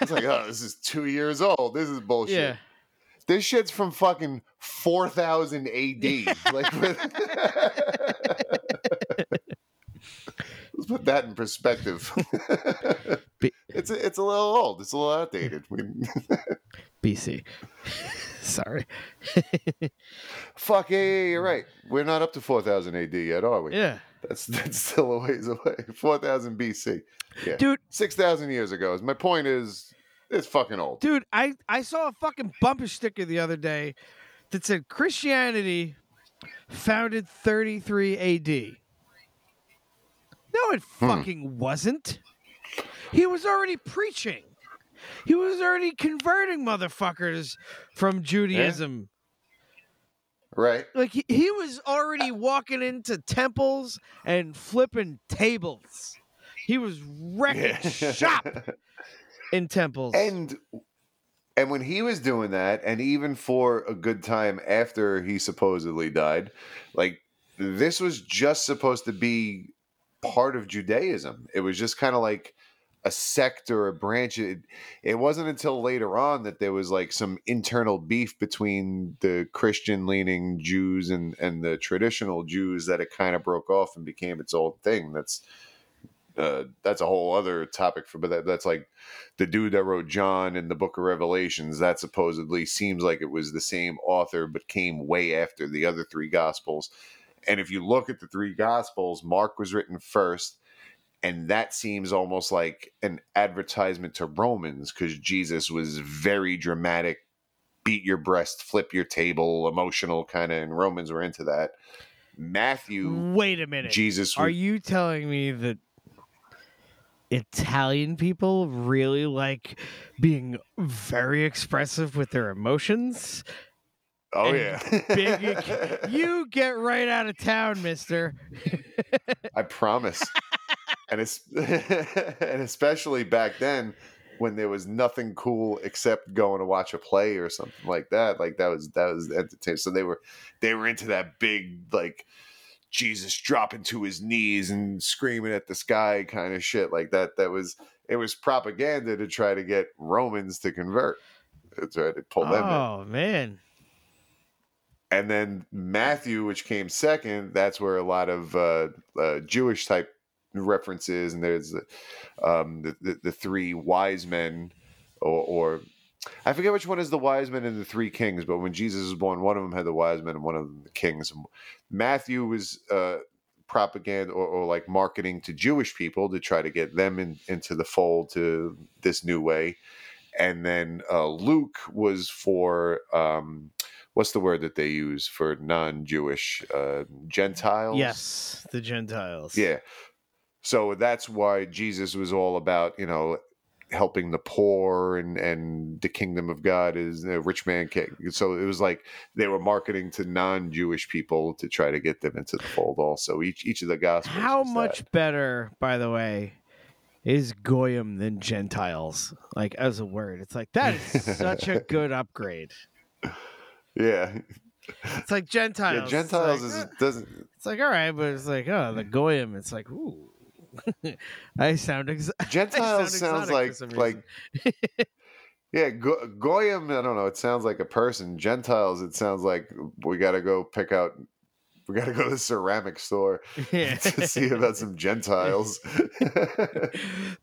it's like oh this is two years old this is bullshit Yeah. This shit's from fucking 4000 AD. like, let's put that in perspective. It's a, it's a little old. It's a little outdated. BC. Sorry. fuck yeah, yeah, you're right. We're not up to 4000 AD yet, are we? Yeah, That's that's still a ways away. 4000 BC. Yeah, dude. 6000 years ago. My point is, it's fucking old. Dude, I, I saw a fucking bumper sticker the other day that said Christianity founded 33 AD. No, it Hmm. fucking wasn't. He was already preaching. He was already converting motherfuckers from Judaism. Right? Like he, he was already walking into temples and flipping tables. He was wrecking shop in temples. and and when he was doing that and even for a good time after he supposedly died like this was just supposed to be part of judaism it was just kind of like a sect or a branch. It, it wasn't until later on that there was like some internal beef between the Christian leaning Jews and, and the traditional Jews that it kind of broke off and became its own thing. That's uh, that's a whole other topic for, but that, that's like the dude that wrote John in the Book of Revelations. That supposedly seems like it was the same author, but came way after the other three Gospels. And if you look at the three Gospels, Mark was written first and that seems almost like an advertisement to Romans because Jesus was very dramatic, beat your breast, flip your table, emotional kind of, and Romans were into that. Matthew, Wait a minute. Jesus, Are was- you telling me that Italian people really like being very expressive with their emotions? oh yeah, Big, you get right out of town, mister. I promise. and it's and especially back then when there was nothing cool except going to watch a play or something like that. Like that was that was entertaining. So they were they were into that big like Jesus dropping to his knees and screaming at the sky kind of shit like that. That was it was propaganda to try to get Romans to convert. To right, to pull them in Oh man. and then Matthew, which came second, that's where a lot of uh, uh, Jewish type references, and there's um, the, the the three wise men, or, or I forget which one is the wise men and the three kings, but when Jesus was born, one of them had the wise men and one of them the kings. Matthew was uh, propaganda or, or like marketing to Jewish people to try to get them in, into the fold to this new way, and then uh, Luke was for. Um, what's the word that they use for non-Jewish uh, Gentiles? Yes, the Gentiles. Yeah. So that's why Jesus was all about, you know, helping the poor and and the kingdom of God is a rich man. king. so it was like they were marketing to non-Jewish people to try to get them into the fold. Also, each each of the gospels. How was that. much better, by the way, is goyim than Gentiles? Like as a word, it's like that is such a good upgrade. Yeah, It's like Gentiles. yeah. Gentiles like, is eh, doesn't. It's like all right, but it's like oh, the goyim. It's like ooh. I sound ex- I Gentiles sound sounds like like. Yeah, Go- Goyim, I don't know. It sounds like a person. Gentiles, it sounds like we got to go pick out, we got to go to the ceramic store Yeah. to see about some Gentiles.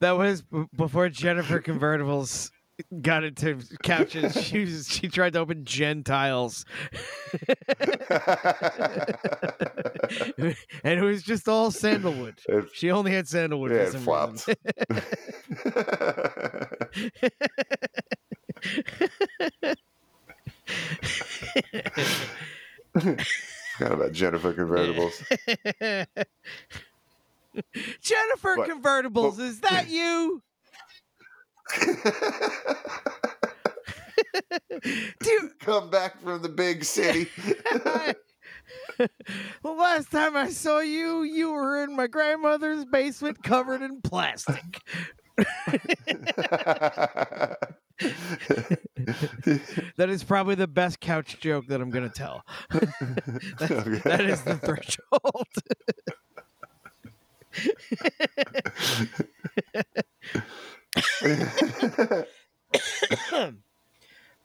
that was b- before Jennifer convertibles got into couches. She was, she tried to open Gentiles, and it was just all sandalwood. It- She only had sandalwood. yeah, it flopped. Forgot about Jennifer convertibles. Jennifer But- convertibles, but- is that you? Do you, Come back from the big city. the last time I saw you, you were in my grandmother's basement covered in plastic. That is probably the best couch joke that I'm going to tell. That's- that is the threshold.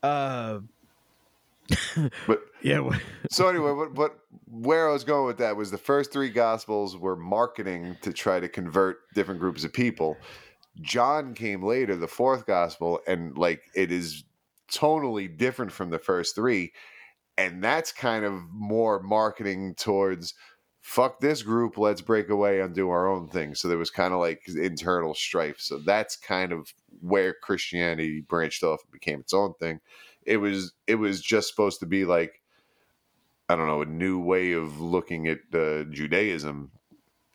Uh, but yeah. so anyway, what, what where I was going with that was the first three gospels were marketing to try to convert different groups of people. John came later, the fourth gospel, and like it is tonally different from the first three, and that's kind of more marketing towards fuck this group, let's break away and do our own thing. So there was kind of like internal strife. So that's kind of where Christianity branched off and became its own thing. It was it was just supposed to be like I don't know a new way of looking at uh, Judaism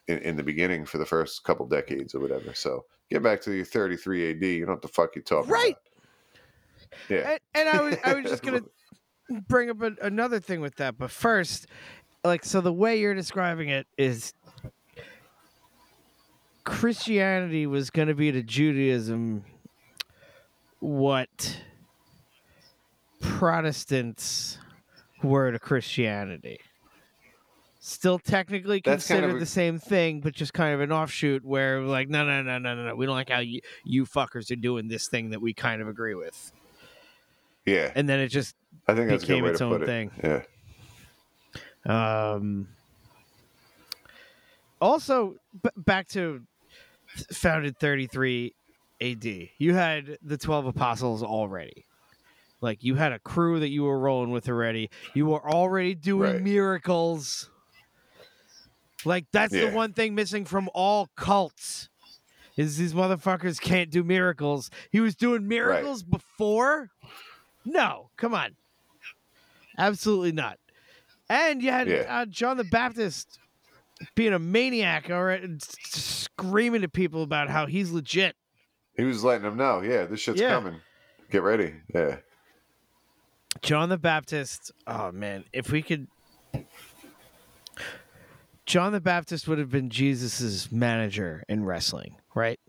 in, in the beginning for the first couple decades or whatever. So get back to your 33 AD. You know what the fuck you talking Right. about. Yeah. And, and I was I was just gonna bring up a, another thing with that, but first, like, so the way you're describing it is Christianity was gonna be to Judaism what Protestants were to Christianity. still technically That's kind considered of a- the same thing, but just kind of an offshoot where like, no, no, no, no, no, no. We don't like how you, you fuckers are doing this thing that we kind of agree with. Yeah, And then it just I think that's a good became way its to own put it. thing. Yeah. Um, also, b- back to founded 33 AD. You had the 12 apostles already. Like you had a crew that you were rolling with already. You were already doing Right. miracles. Like that's the one thing missing from all cults. Is these motherfuckers can't do miracles. He was doing miracles before? No, come on. Absolutely not. And you had Yeah. uh, John the Baptist being a maniac or screaming to people about how he's legit. He was letting them know, yeah, this shit's Yeah. coming. Get ready. Yeah. John the Baptist. Oh man, if we could John the Baptist would have been Jesus's manager in wrestling, right?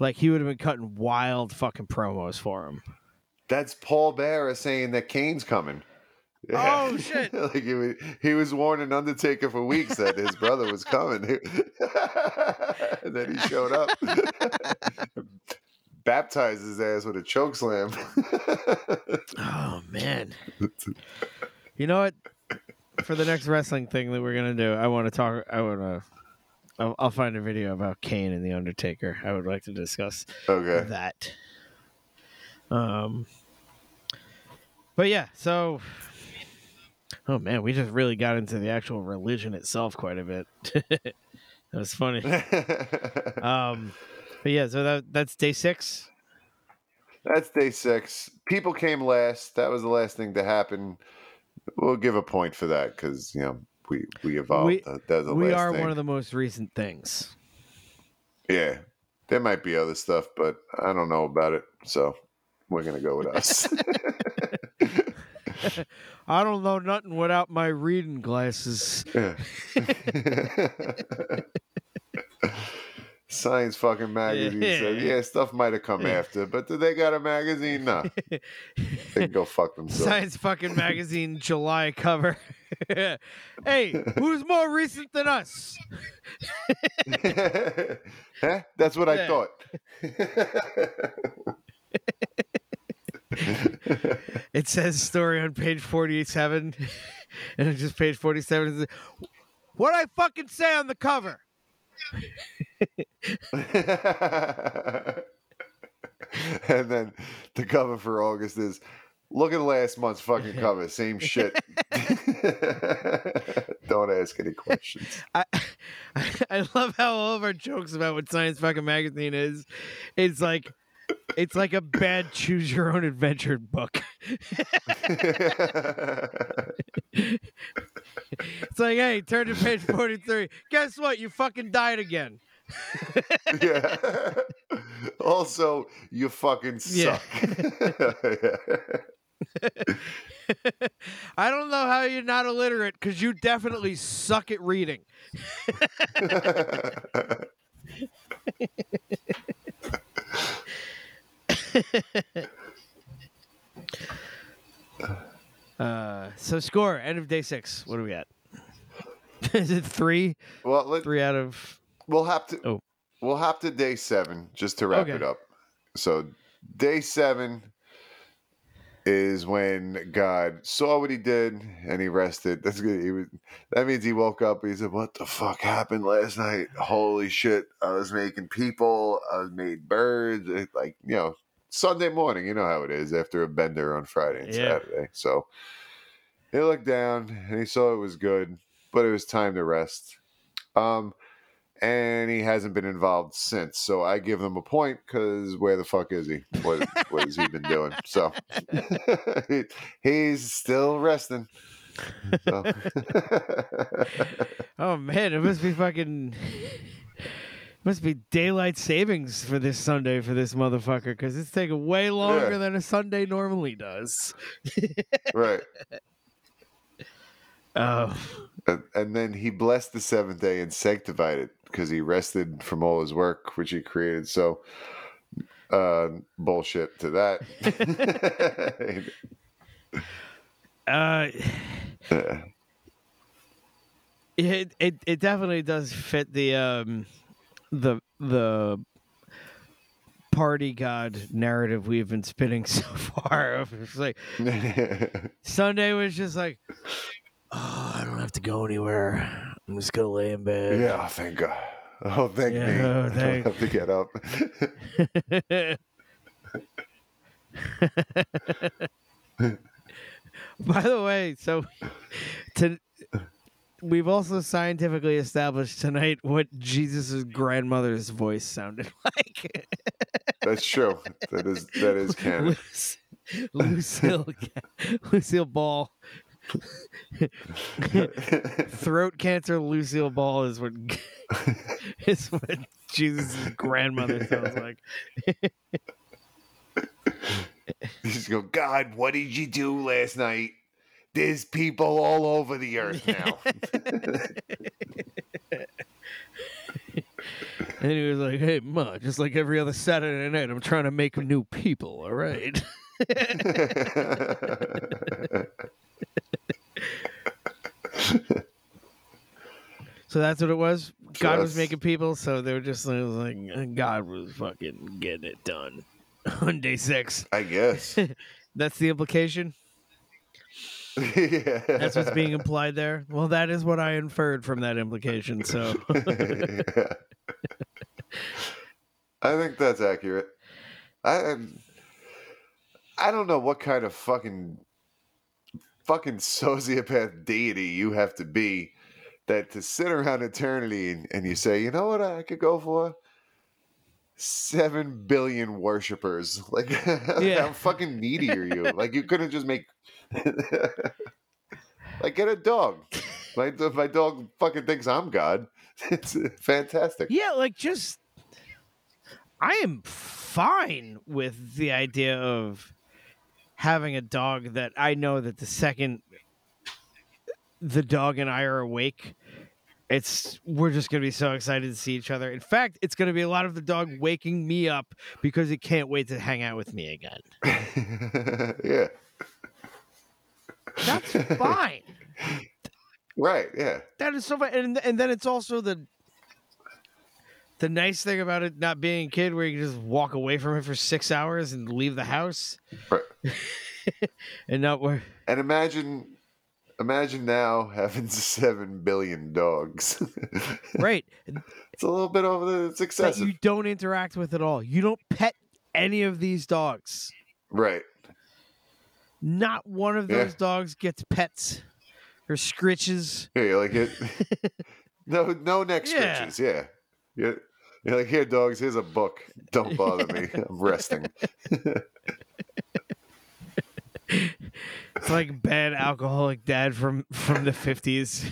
Like he would have been cutting wild fucking promos for him. That's Paul Bearer saying that Kane's coming. Oh, shit. like he was, he was warning Undertaker for weeks that his brother was coming. and then he showed up. Baptized his ass with a choke slam. Oh man. You know what? For the next wrestling thing that we're gonna do, I want to talk. I want to. I'll, I'll find a video about Kane and the Undertaker. I would like to discuss okay. that. Um. But yeah, so. Oh man, we just really got into the actual religion itself quite a bit. that was funny. Um. But yeah, so that that's day six. That's day six. People came last. That was the last thing to happen. We'll give a point for that because you know we we evolved. We- That- we are thing. one of the most recent things. Yeah, there might be other stuff, but I don't know about it. So we're gonna go with us. I don't know nothing without my reading glasses. Yeah. Science fucking magazine said, yeah, stuff might have come after, but do they got a magazine? No. They can go fuck themselves. Science fucking magazine July cover. hey, who's more recent than us? huh? That's what I thought. It says story on page 47, and it's just page 47. It says, What I fucking say on the cover? and then the cover for August is look at last month's fucking cover, same shit. Don't ask any questions. I, I love how all of our jokes about what Science fucking magazine is, it's like, it's like a bad choose your own adventure book. It's like, hey, turn to page 43. Guess what? You fucking died again. yeah. Also, you fucking suck. Yeah. suck. I don't know how you're not illiterate because you definitely suck at reading. Uh, so score end of day six. What are we at? Is it three? well, let, Three out of we'll have to Oh. we'll have to day seven just to wrap Okay. it up. So day seven is when God saw what he did and he rested. That's good. He was, that means he woke up. He said, "What the fuck happened last night? Holy shit! I was making people. I was made birds. Like you know, Sunday morning. You know how it is after a bender on Friday and Yeah. Saturday. So he looked down and he saw it was good, but it was time to rest. Um, and he hasn't been involved since. So I give him a point because where the fuck is he? What what has he been doing? So he's still resting. So. Oh man, it must be fucking must be daylight savings for this Sunday for this motherfucker because it's taking way longer Yeah. than a Sunday normally does. right. Oh, And, and then he blessed the seventh day and sanctified it because he rested from all his work which he created. So uh bullshit to that. uh, Yeah. It, it it definitely does fit the um the the party god narrative we've been spinning so far. It's like Sunday was just like, oh, I don't have to go anywhere. I'm just gonna lay in bed. yeah, thank God. Oh, thank me. Yeah, oh, I don't have to get up. By the way, so to we've also scientifically established tonight what Jesus' grandmother's voice sounded like. That's true. That is that is canon. Luc- Lucille Lucille Ball. Throat cancer Lucille Ball is what is what Jesus' grandmother sounds like. Just go, God, what did you do last night? There's people all over the earth now. And he was like, "Hey, ma, just like every other Saturday night, I'm trying to make new people. All right." So that's what it was. God was making people, so they were just it was like God was fucking getting it done on day six. I guess. That's the implication. Yeah. That's what's being implied there. Well, that is what I inferred from that implication. So I think that's accurate. I I don't know what kind of fucking fucking sociopath deity you have to be that to sit around eternity and, and you say, you know what I could go for? Seven billion worshippers. Like Yeah. how fucking needy are you? Like you couldn't just make like get a dog. My my dog fucking thinks I'm God. It's fantastic. yeah, like just I am fine with the idea of having a dog that I know that the second the dog and I are awake, it's we're just gonna be so excited to see each other. In fact, it's gonna be a lot of the dog waking me up because it can't wait to hang out with me again. yeah. That's fine. Right. Yeah. That is so fun, and and then it's also the the nice thing about it not being a kid, where you can just walk away from it for six hours and leave the house, Right. and not where. And imagine, imagine now having seven billion dogs. Right, it's a little bit over the. That you don't interact with at all. You don't pet any of these dogs. Right. Not one of Yeah. those dogs gets pets or scritches. Yeah. Like it. no. No neck Yeah. scratches. Yeah. You're, you're like here, dogs. Here's a book. Don't bother me. I'm resting. It's like bad alcoholic dad from from the fifties.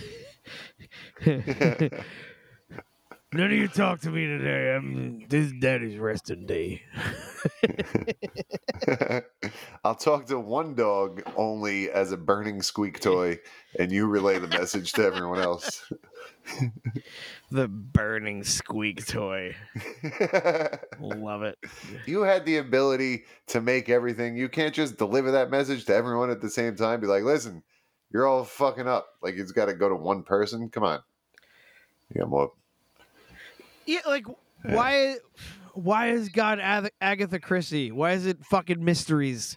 None of you talk to me today. I'm this is daddy's resting day. I'll talk to one dog only as a burning squeak toy, and you relay the message to everyone else. The burning squeak toy. Love it. you had the ability to make everything. You can't just deliver that message to everyone at the same time. Be like, listen, you're all fucking up. Like it's got to go to one person. Come on. You got more. Yeah, like why why is God Ath- Agatha Christie? Why is it fucking mysteries?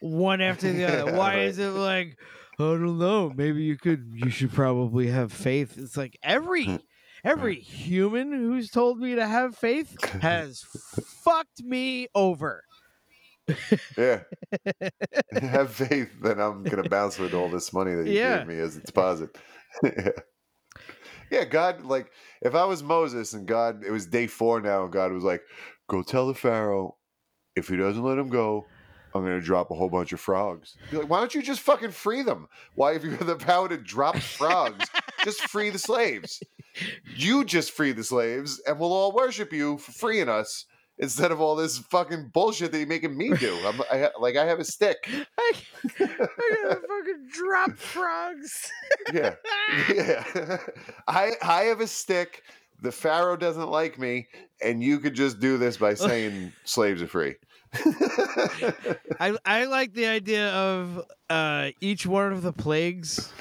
One after the other. Why is it like I don't know, maybe you could you should probably have faith. It's like every hmm. every human who's told me to have faith has fucked me over. Yeah. have faith that I'm gonna bounce with all this money that you Yeah. gave me as a deposit. yeah. Yeah, God, like if I was Moses and God, it was day four now, and God was like, "Go tell the Pharaoh, if he doesn't let him go, I'm gonna drop a whole bunch of frogs." You're like, why don't you just fucking free them? Why, if you have the power to drop frogs, just free the slaves. You just free the slaves, and we'll all worship you for freeing us instead of all this fucking bullshit that you're making me do. I'm, I, like I have a stick. I, I gotta fucking drop frogs. Yeah, yeah. I I have a stick. The Pharaoh doesn't like me, and you could just do this by saying slaves are free. I I like the idea of uh, each one of the plagues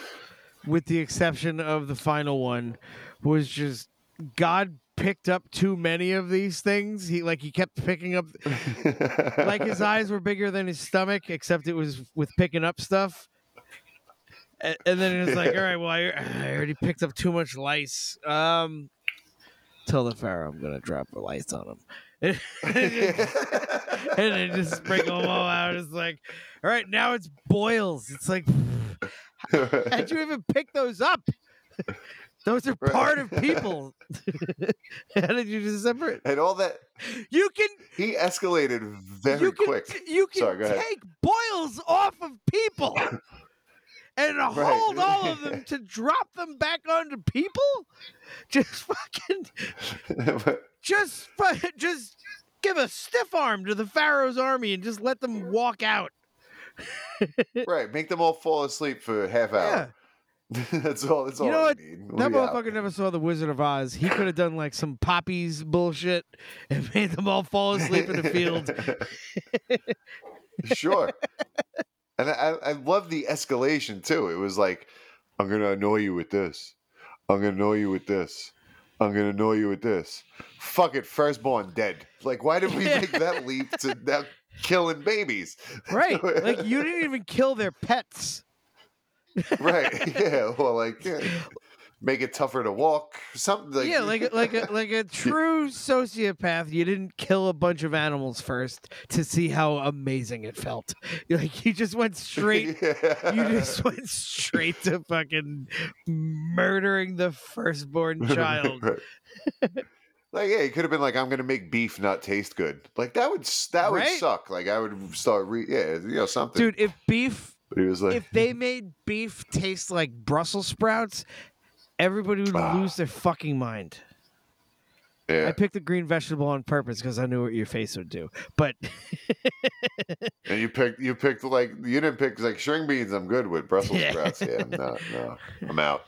with the exception of the final one, was just God picked up too many of these things. He like he kept picking up like his eyes were bigger than his stomach, except it was with picking up stuff. And, and then it was like, all right, well, I, I already picked up too much lice. Um, tell the pharaoh I'm gonna drop the lice on him, and then just sprinkle them all out. It's like, all right, now it's boils. It's like, how'd you even pick those up? Those are part of people. How did you just separate? and all that You can he escalated very you can quick. t- you can Sorry, take boils off of people and hold all of them to drop them back onto people. Just fucking just just give a stiff arm to the pharaoh's army and just let them walk out. right, make them all fall asleep for a half hour. that's all. That's all. You know I what? Need. That motherfucker never saw the Wizard of Oz. He could have done like some poppies bullshit and made them all fall asleep in the field. sure. And I, I love the escalation too. It was like, I'm gonna annoy you with this. I'm gonna annoy you with this. I'm gonna annoy you with this. Fuck it, firstborn dead. Like, why did we make that leap to now killing babies? Right. Like you didn't even kill their pets. Right. Yeah. Well, like, yeah. make it tougher to walk. Something like yeah, like a- like a like a true sociopath, you didn't kill a bunch of animals first to see how amazing it felt. Like you just went straight you just went straight to fucking murdering the firstborn child. Like, yeah, he could have been like, "I'm gonna make beef not taste good." Like that would that would Right? suck. Like I would start, re- yeah, you know, something. Dude, if beef but he was like, if they made beef taste like Brussels sprouts, everybody would Ah. lose their fucking mind. yeah, I picked the green vegetable on purpose because I knew what your face would do. But and you picked, you picked like, you didn't pick like string beans. I'm good with Brussels Yeah. sprouts. Yeah, I'm not, no, I'm out.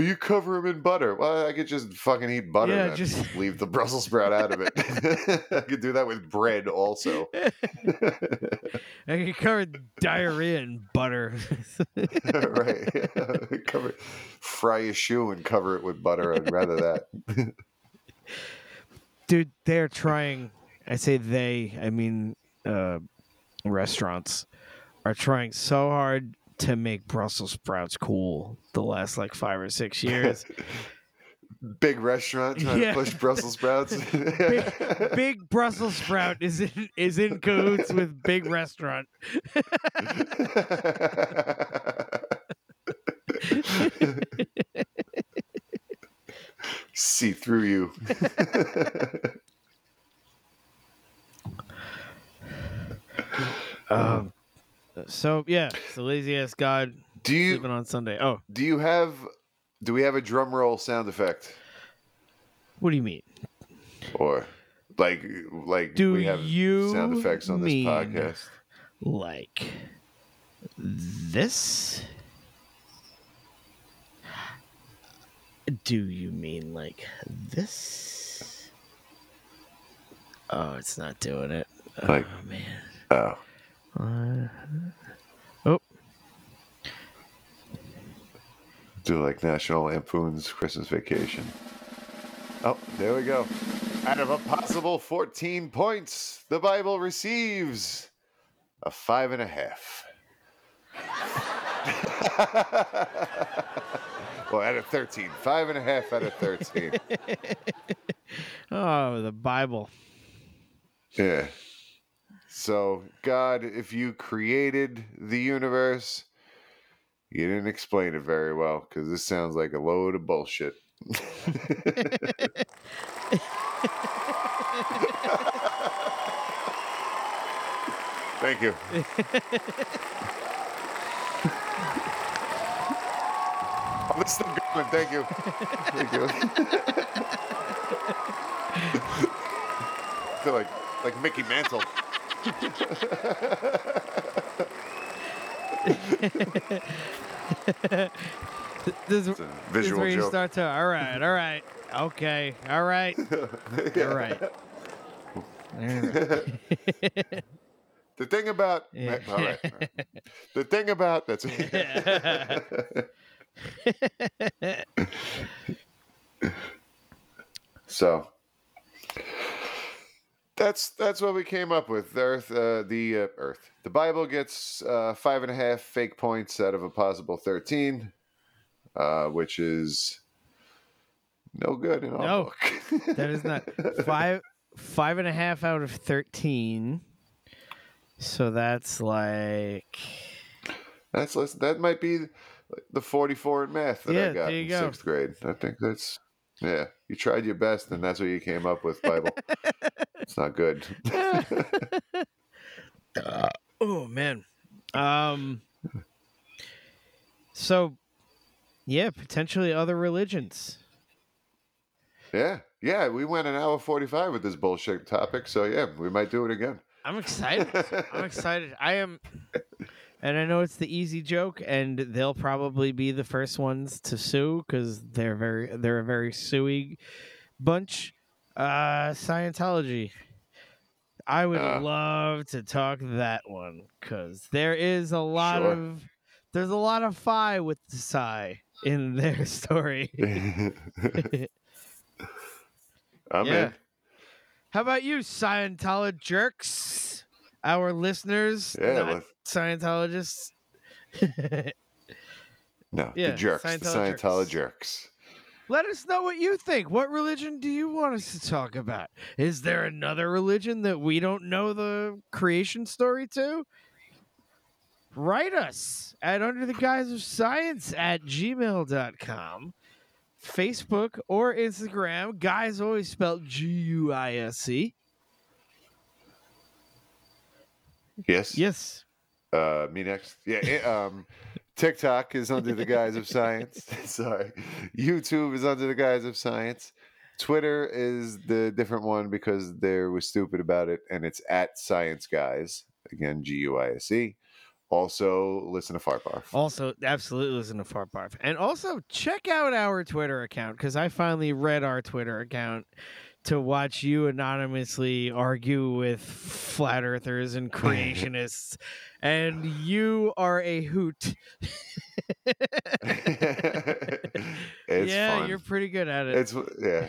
But you cover them in butter. Well, I could just fucking eat butter Yeah, and just- leave the Brussels sprout out of it. I could do that with bread also. I could cover diarrhea in butter. right. cover, fry a shoe and cover it with butter. I'd rather that. Dude, they're trying. I say they, I mean uh, restaurants are trying so hard to make Brussels sprouts cool the last like five or six years. Big restaurant trying Yeah. to push Brussels sprouts. big, big Brussels sprout is in, is in cahoots with big restaurant. See through you. Um, so yeah, it's the lazy ass god Do you sleeping on Sunday. Oh, do you have do we have a drum roll sound effect what do you mean? or like like Do we have you sound effects on this podcast? Like this? Do you mean like this? Oh, it's not doing it. Like- oh man. Oh. Uh, oh, Do like National Lampoon's Christmas Vacation. Oh, there we go. Out of a possible 14 points, the Bible receives a five and a half. well, out of 13. Five and a half out of 13. oh, the Bible. yeah. So, God, if you created the universe, you didn't explain it very well because this sounds like a load of bullshit. Thank you. going. Thank you. Thank you. I feel like like Mickey Mantle. This, It's a this is visual where you joke. start to. All right, all right, okay, all right, all right. All right. the thing about Yeah. all right, all right. the thing about that's so that's that's what we came up with. Earth, uh, the uh, Earth, the Bible gets uh, five and a half fake points out of a possible thirteen, uh, which is no good No, that is not five five and a half out of thirteen. So that's like That's less, that might be the 44 in math that Yeah, I got in go. sixth grade. I think that's yeah. You tried your best, and that's what you came up with. Bible. it's not good. oh man. Um. So, yeah, potentially other religions. yeah, yeah. We went an hour 45 with this bullshit topic, so yeah, we might do it again. I'm excited. I'm excited. I am, and I know it's the easy joke, and they'll probably be the first ones to sue because they're very they're a very suey bunch. Uh, Scientology. I would Uh. love to talk that one because there is a lot Sure. of there's a lot of phi with the psi in their story. I'm Yeah. in. How about you, Scientologist jerks? Our listeners, Yeah, Scientologists. No, Yeah, the jerks, the Scientolo Scientolo jerks. jerks. Let us know what you think. What religion do you want us to talk about? Is there another religion that we don't know the creation story to? Write us at under the guise of science at gmail.com, Facebook or Instagram. Guise always spelled G U I S E. Yes. Yes. Uh, me next. Yeah. Um, TikTok is under the guise of science. Sorry. YouTube is under the guise of science. Twitter is the different one because they was stupid about it, and it's at Science Guise. Again, G U I S E. Also, listen to Farparf. Also, absolutely listen to Fart Barf. And also, check out our Twitter account because I finally read our Twitter account to watch you anonymously argue with flat earthers and creationists. and you are a hoot. it's yeah, fun. you're pretty good at it. It's yeah,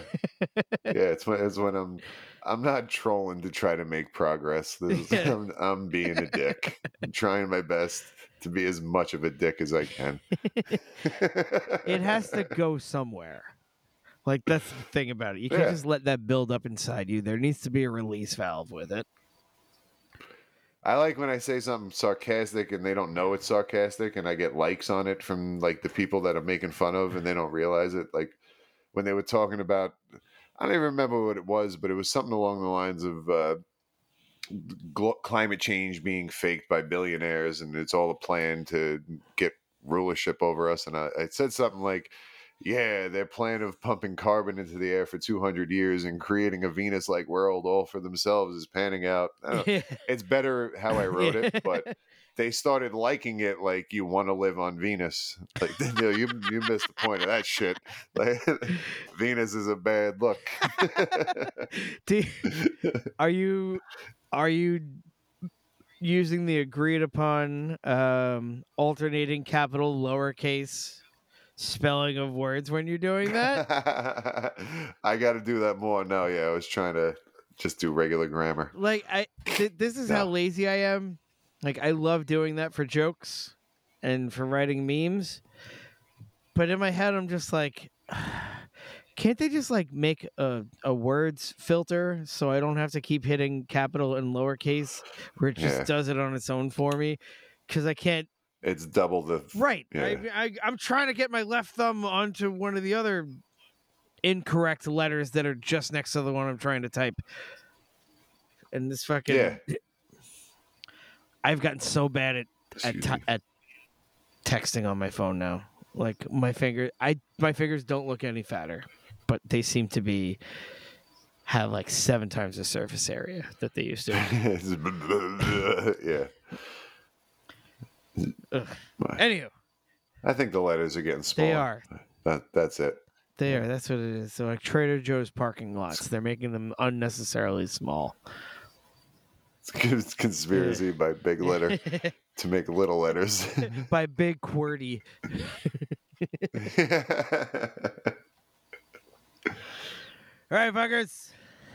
yeah. It's when it's when I'm I'm not trolling to try to make progress. This is, Yeah. I'm, I'm being a dick. I'm trying my best to be as much of a dick as I can. it has to go somewhere. Like that's the thing about it. You can't Yeah. just let that build up inside you. There needs to be a release valve with it. I like when I say something sarcastic and they don't know it's sarcastic, and I get likes on it from like the people that I'm making fun of, and they don't realize it. Like when they were talking about, I don't even remember what it was, but it was something along the lines of uh, gl- climate change being faked by billionaires, and it's all a plan to get rulership over us. And I, I said something like. Yeah, their plan of pumping carbon into the air for 200 years and creating a Venus like world all for themselves is panning out. I it's better how I wrote it, but they started liking it like you want to live on Venus. Like you, know, you you missed the point of that shit. Like Venus is a bad look. Do- are you are you using the agreed upon um, alternating capital lowercase spelling of words when you're doing that? I got to do that more now. Yeah, I was trying to just do regular grammar. like I th- this is how lazy I am. Like I love doing that for jokes and for writing memes. But in my head I'm just like can't they just like make a, a words filter so I don't have to keep hitting capital and lowercase where it just Yeah. does it on its own for me? Because I can't. It's double the Right. Yeah. I, I, I'm trying to get my left thumb onto one of the other incorrect letters that are just next to the one I'm trying to type. And this fucking. Yeah. I've gotten so bad at at, t- at texting on my phone now. Like my finger, I my fingers don't look any fatter, but they seem to be have like seven times the surface area that they used to. yeah. Ugh. Anywho, I think the letters are getting smaller. They are. That, that's it. They are. That's what it is. So like Trader Joe's parking lots, they're making them unnecessarily small. It's conspiracy yeah. by big letter to make little letters. by big QWERTY. All right, fuckers.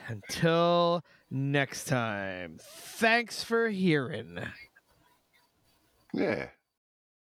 Until next time, thanks for hearing. Yeah.